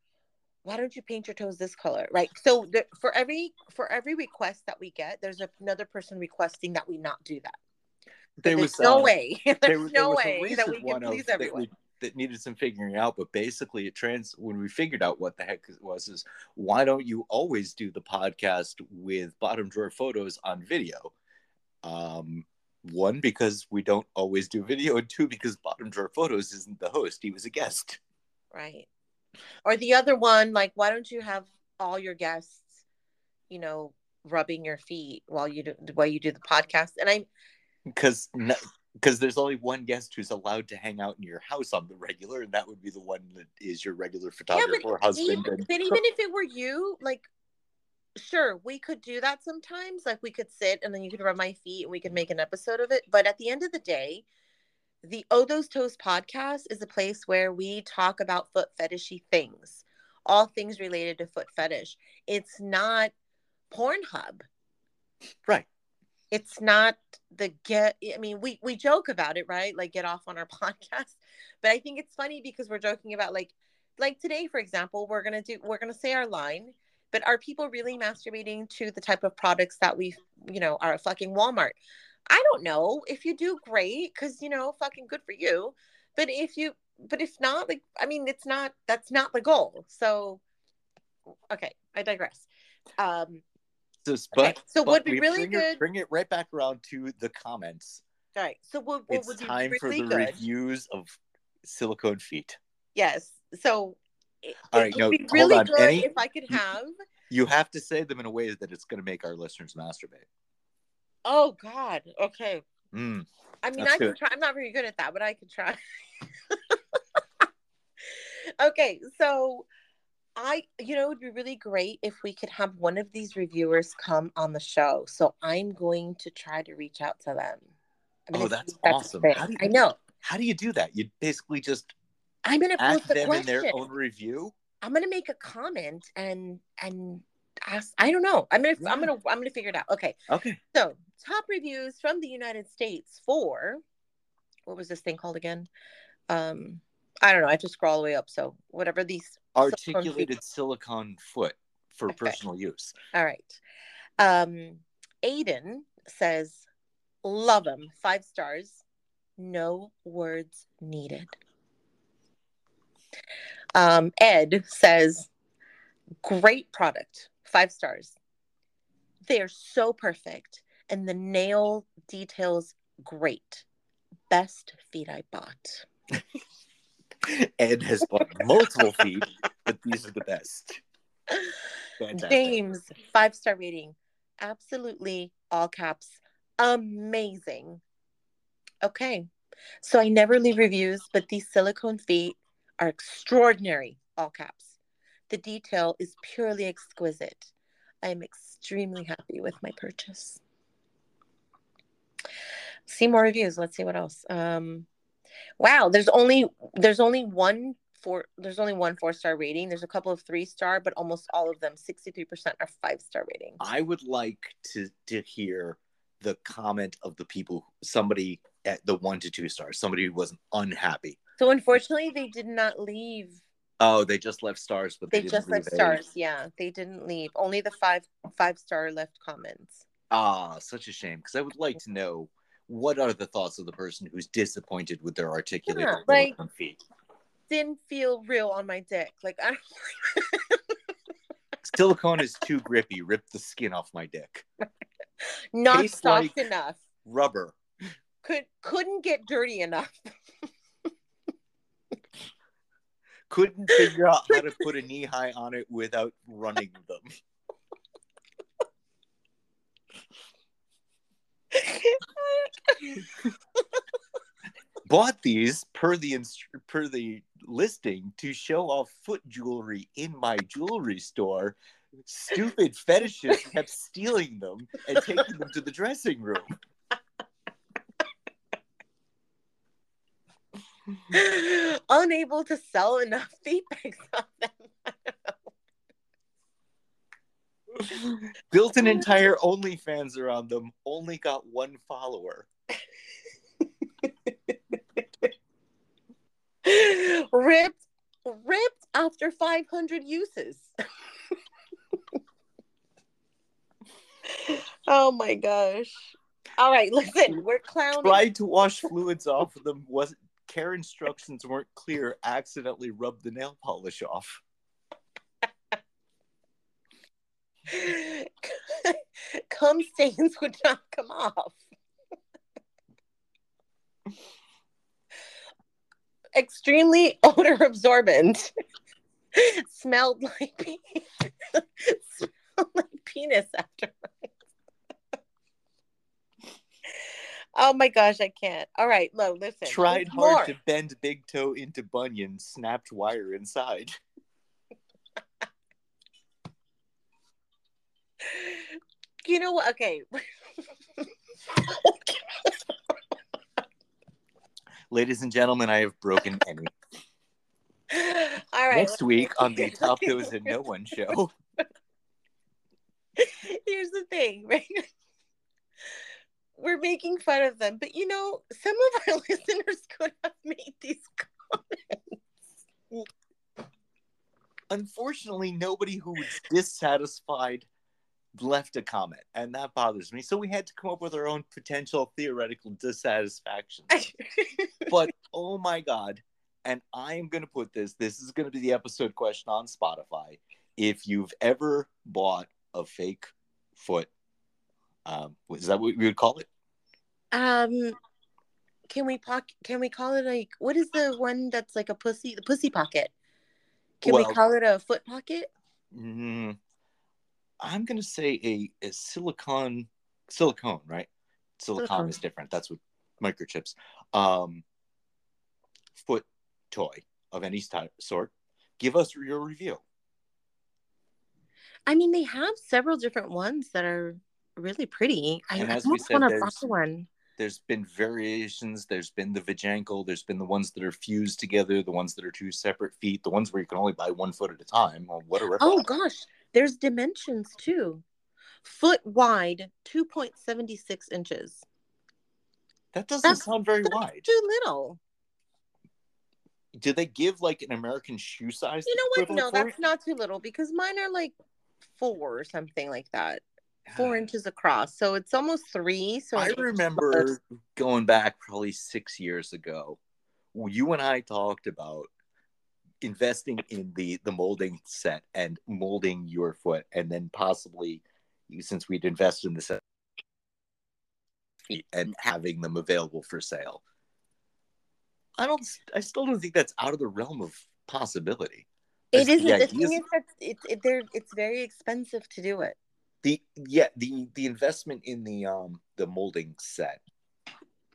why don't you paint your toes this color? Right? So the, for every for every request that we get there's another person requesting that we not do that. There there's was no uh, way. there there's there no way that we can please everyone we- that needed some figuring out but basically it trans when we figured out what the heck it was is why don't you always do the podcast with bottom drawer photos on video um one because we don't always do video and two because bottom drawer photos isn't the host he was a guest Right. Or the other one, like, why don't you have all your guests, you know, rubbing your feet while you do while you do the podcast? And I because because there's only one guest who's allowed to hang out in your house on the regular and that would be the one that is your regular yeah, photographer but husband even, and but even if it were you, like, sure, we could do that sometimes. Like, we could sit and then you could rub my feet and we could make an episode of it. But at the end of the day, the Oh Those Toes podcast is a place where we talk about foot fetishy things, all things related to foot fetish. It's not Pornhub. right it's not the get i mean we we joke about it right? Like get off on our podcast. But i think it's funny because we're joking about like like today for example we're gonna do we're gonna say our line but are people really masturbating to the type of products that we you know are fucking walmart? I don't know. If you do great because you know fucking good for you. But if you but if not like i mean it's not that's not the goal. So okay i digress. Um so, but, Okay, so but would be really bring it- good- bring it right back around to the comments all right so what, what it's would be time for the good reviews of silicone feet Yes. So it, All it right, would no, be really on. good Any- if I could have. you have to say them in a way that it's going to make our listeners masturbate Oh God. Okay. Mm, I mean, I can try. I'm not very good at that, but I can try. okay, so I, you know, it would be really great if we could have one of these reviewers come on the show. So I'm going to try to reach out to them. I'm Oh, that's a awesome. You- I know. how do you do that? You basically just I'm gonna ask them in their own review. I'm gonna make a comment and and ask. I don't know. I'm gonna I'm gonna I'm gonna figure it out. Okay. Okay. So top reviews from the United States for what was this thing called again? Um, I don't know. I have to scroll all the way up. So whatever these. silicone Articulated silicone foot for Okay. personal use. All right. Um, Aiden says, "Love them. Five stars. No words needed." Um, Ed says, "Great product. Five stars. They are so perfect, and the nail details great. Best feet I bought." Ed has bought multiple feet, but these are the best. Fantastic. James, five star rating. Absolutely, all caps. Amazing. Okay. So I never leave reviews, but these silicone feet are extraordinary, all caps. The detail is purely exquisite. I am extremely happy with my purchase. See more reviews. Let's see what else. Um, wow, there's only there's only one four there's only one four star rating. There's a couple of three star, but almost all of them, 63% are five star rating. I would like to to hear the comment of the people, somebody at the one to two stars, somebody who wasn't unhappy. So unfortunately, they did not leave. Oh, they just left stars, but they, They just left stars. Yeah, they didn't leave. Only the five five star left comments. Ah, such a shame. Because I would like to know what are the thoughts of the person who's disappointed with their articulated Yeah, like- feet. Didn't feel real on my dick. Like I Silicone is too grippy. Rip the skin off my dick. not Tastes soft like- enough. Rubber. Could couldn't get dirty enough. Couldn't figure out how to put a knee high on it without running them. Bought these per the inst- per the listing to show off foot jewelry in my jewelry store. Stupid fetishists kept stealing them and taking them to the dressing room. Unable to sell enough feet of them. Built an entire OnlyFans around them. Only got one follower. ripped ripped after 500 uses oh my gosh all right listen we're clowning Tried to wash fluids off of them. Wasn't care instructions weren't clear. Accidentally rubbed the nail polish off. cum stains would not come off extremely odor absorbent smelled like pe- smelled like penis afterwards oh my gosh i can't all right lo listen Tried hard more. to bend big toe into bunion. Snapped wire inside. You know what okay Ladies and gentlemen, I have broken Ennie. all right Next week on the Top Goes and No One show. here's the thing, right? We're making fun of them, but you know, some of our listeners could have made these comments. Unfortunately, nobody who was dissatisfied left a comment, and that bothers me. So we had to come up with our own potential theoretical dissatisfaction. but oh my god and i'm going to put this this is going to be the episode question on spotify if you've ever bought a fake foot um is that what we would call it um, can we pock? Can we call it like what is the one that's like a pussy? The pussy pocket. Can Well- we call it a foot pocket? mm, i'm going to say a, a silicon silicone right Silicon, Silicone. is different. That's what microchips. Um, foot toy of any type, sort. Give us your review. I mean, they have several different ones that are really pretty. I, I almost want to buy one. There's been variations. There's been the Vajankle. There's been the ones that are fused together. The ones that are two separate feet. The ones where you can only buy one foot at a time. Well, what a rip Oh gosh, there's dimensions too. Foot wide, two point seventy six inches. That doesn't That's- sound very wide. Too little. Do they give like an American shoe size? You know what? No, that's it? not too little because mine are like four or something like that. Ah. Four inches across. So it's almost three. So I remember going back probably six years ago. You and I talked about investing in the the molding set and molding your foot, and then possibly, since we'd invested in the set and having them available for sale. I don't. I still don't think that's out of the realm of possibility. It's- isn't. the The thing is- is that it, it, they're, it's very expensive to do it. the yeah the the investment in the um the molding set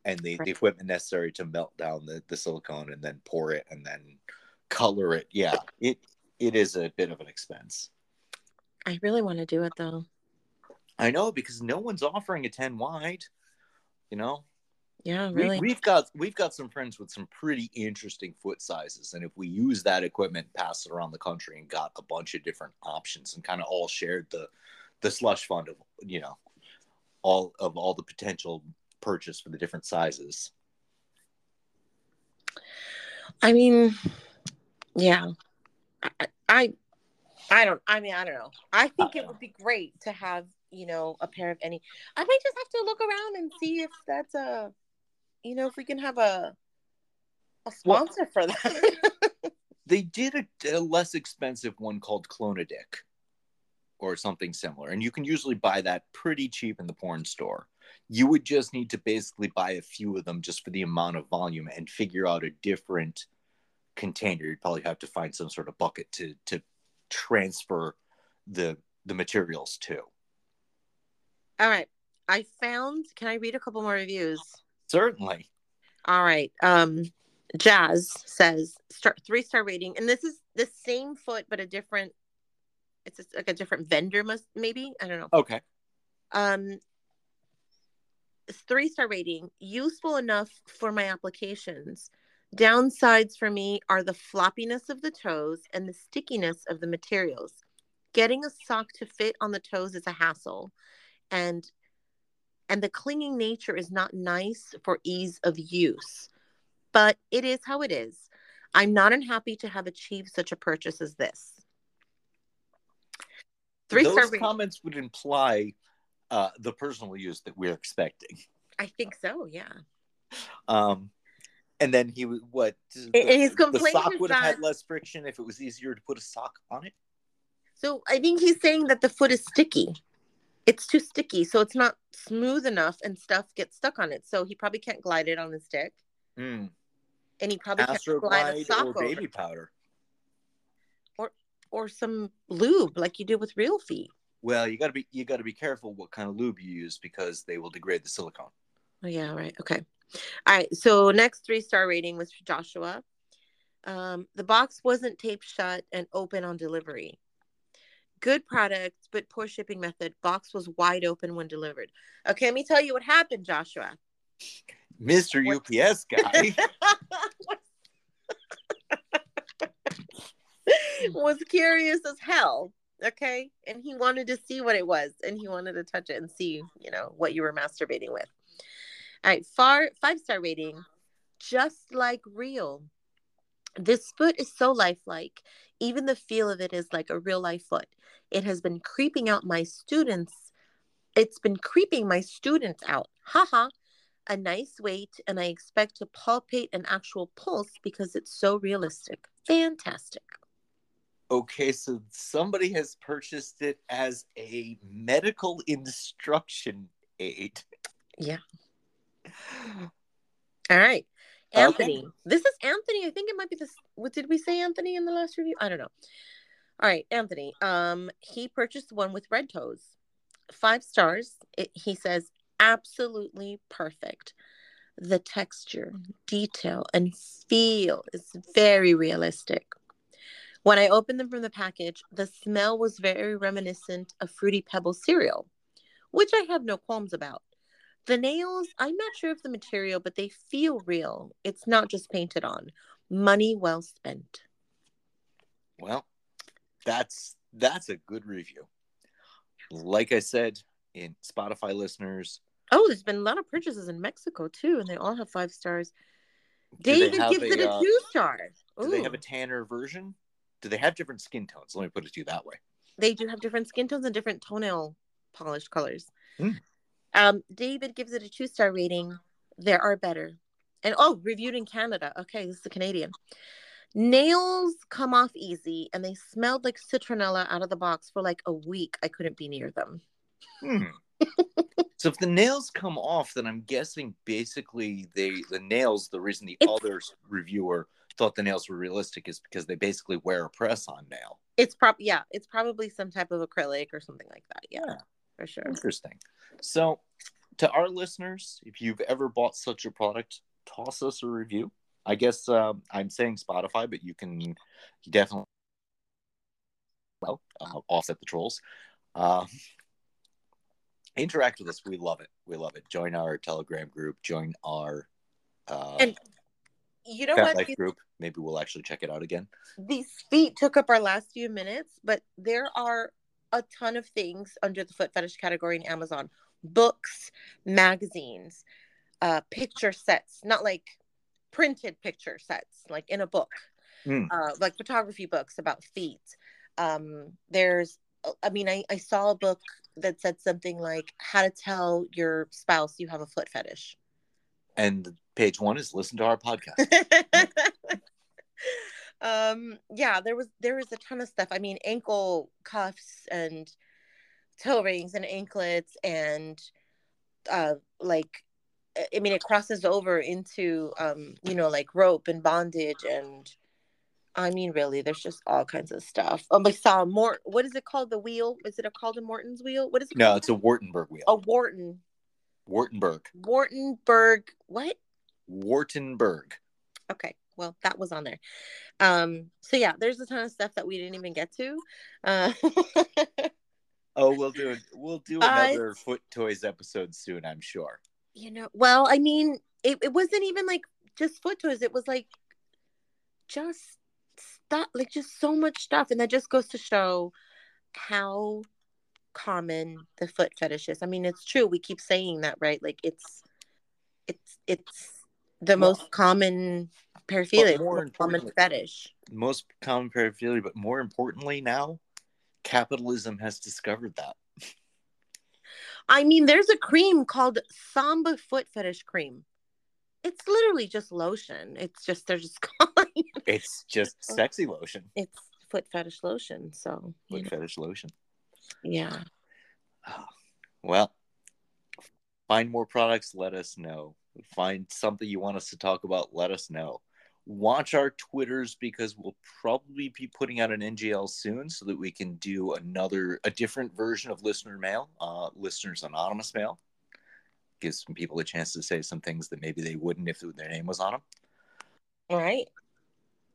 and the, Right. the equipment necessary to melt down the, the silicone and then pour it and then color it yeah it it is a bit of an expense I really want to do it though. i know because no one's offering a 10 wide you know Yeah, we, really. we've got we've got some friends with some pretty interesting foot sizes and if we use that equipment pass it around the country and got a bunch of different options and kind of all shared the the slush fund of you know all of all the potential purchase for the different sizes I mean, yeah. I, I, I don't. I mean, I don't know. I think it uh-uh. would be great to have you know a pair of Ennie. I might just have to look around and see if that's a, you know, if we can have a, a Well- sponsor for that. they did a, a less expensive one called clonadic or something similar and you can usually buy that pretty cheap in the porn store you would just need to basically buy a few of them just for the amount of volume and figure out a different container you'd probably have to find some sort of bucket to to transfer the the materials to All right. I found. Can I read a couple more reviews? certainly All right. Um, Jazz says star, three star rating, and this is the same foot but a different. It's just like a different vendor, must maybe I don't know. okay Um, three star rating, useful enough for my applications. Downsides for me are the floppiness of the toes and the stickiness of the materials. Getting a sock to fit on the toes is a hassle, and and the clinging nature is not nice for ease of use. But it is how it is. I'm not unhappy to have achieved such a purchase as this. Three those comments would imply uh, the personal use that we're expecting I think so. Yeah. Um, and then he would what? And his the sock would have had less friction if it was easier to put a sock on it. So I think he's saying that the foot is sticky. It's too sticky, so it's not smooth enough, and stuff gets stuck on it. So he probably can't glide it on the stick, Mm. and he probably can't glide a sock or over baby powder. or some lube like you do with real feet. Well, you got to be you got to be careful what kind of lube you use because they will degrade the silicone. Oh yeah, right. Okay. All right. So next three star rating was for Joshua. Um, the box wasn't taped shut and open on delivery. Good product, but poor shipping method. Box was wide open when delivered. Okay, let me tell you what happened, Joshua. Mr. What- UPS guy. was curious as hell. Okay. And he wanted to see what it was and he wanted to touch it and see, you know, what you were masturbating with. All right. Far five star rating. Just like real. This foot is so lifelike. Even the feel of it is like a real life foot. It has been creeping out my students. It's been creeping my students out. Haha. A nice weight, and I expect to palpate an actual pulse because it's so realistic. Fantastic. okay, so somebody has purchased it as a medical instruction aid. Yeah. All right. Okay. Anthony. This is Anthony. I think it might be this. What did we say, Anthony, in the last review? I don't know. All right, Anthony. Um, he purchased one with red toes. Five stars. It, he says absolutely perfect. The texture, detail, and feel is very realistic. When I opened them from the package, the smell was very reminiscent of Fruity pebble cereal, which I have no qualms about. The nails, I'm not sure of the material, but they feel real. It's not just painted on. Money well spent. Well, that's that's a good review. Like I said, in Spotify listeners. Oh, there's been a lot of purchases in Mexico too, and they all have five stars. David gives a, it a uh, two star. Do they have a tanner version? Do they have different skin tones? Let me put it to you that way. they do have different skin tones and different toenail polish colors. Hmm. Um, David gives it a two star rating. There are better. And oh, reviewed in Canada. Okay, this is a Canadian. Nails come off easy and they smelled like citronella out of the box for like a week. I couldn't be near them. Hmm. so if the nails come off, then I'm guessing basically they the nails. The reason the It's- other reviewer thought the nails were realistic is because they basically wear a press-on nail. It's prob yeah, it's probably some type of acrylic or something like that. Yeah, Yeah. For sure. Interesting. So, to our listeners, if you've ever bought such a product, toss us a review. I guess um, I'm saying Spotify, but you can you definitely well uh, offset the trolls. Uh, interact with us. We love it. We love it. Join our Telegram group. Join our uh, And You know Fat what? Life These, group. Maybe we'll actually check it out again. these feet took up our last few minutes, but there are a ton of things under the foot fetish category in Amazon books, magazines, uh, picture sets, not like printed picture sets, like in a book, Mm. uh, like photography books about feet. Um, there's, I mean, I, I saw a book that said something like how to tell your spouse you have a foot fetish. And page one is listen to our podcast. um yeah there was there was a ton of stuff i mean ankle cuffs and toe rings and anklets and uh like I- mean it crosses over into um you know like rope and bondage and i mean really there's just all kinds of stuff um i saw more what is it called the wheel is it a called a morton's wheel what is it No, called? it's a Wartenberg wheel. a wharton Wartenberg. whartonberg what Wartenberg. Okay. Well, that was on there. Um, so yeah, there's a ton of stuff that we didn't even get to. Uh, Oh, we'll do it. We'll do Uh, another Foot Toys episode soon, I'm sure. you know, well, I mean, it, it wasn't even like just foot toys. It was like just stuff, like just so much stuff. And that just goes to show how common the foot fetish is. I mean, it's true. We keep saying that, right? Like it's, it's, it's the most common paraphilia, more common fetish. Most common paraphilia, but more importantly now, capitalism has discovered that. I mean, there's a cream called Samba Foot Fetish Cream. It's literally just lotion. It's just they're just calling it. It's just sexy lotion. It's foot fetish lotion. So Foot know, fetish lotion. yeah. Well, find more products, let us know. Find something you want us to talk about, let us know. Watch our Twitters because we'll probably be putting out an NGL soon so that we can do another, a different version of listener mail, uh, listeners anonymous mail. Gives some people a chance to say some things that maybe they wouldn't if their name was on them. All right.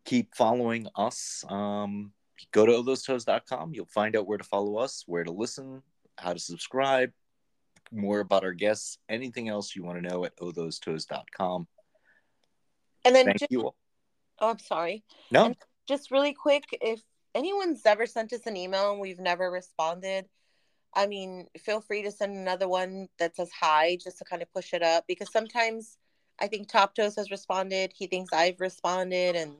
Keep following us. Um, go to thosetoes.com. You'll find out where to follow us, where to listen, how to subscribe, more about our guests, anything else you want to know at ohthosetoes.com. And then Thank just, you. all. Oh, I'm sorry. No, And- Just really quick, if anyone's ever sent us an email and we've never responded, I mean, feel free to send another one that says hi just to kind of push it up because sometimes I think TopToes has responded. He thinks I've responded, and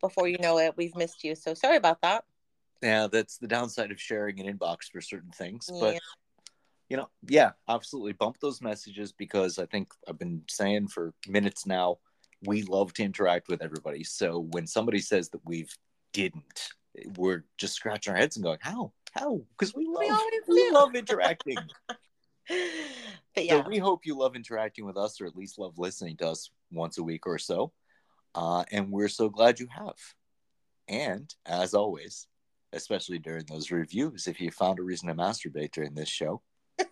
before you know it, we've missed you. So sorry about that. yeah, that's the downside of sharing an inbox for certain things. But Yeah. you know, yeah, absolutely bump those messages because I think I've been saying for minutes now, we love to interact with everybody. So when somebody says that we've didn't, we're just scratching our heads and going, how? How? Because we love We we love interacting. But yeah, So we hope you love interacting with us, or at least love listening to us once a week or so. Uh, and we're so glad you have. And as always, especially during those reviews, if you found a reason to masturbate during this show,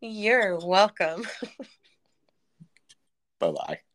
You're welcome. bye bye.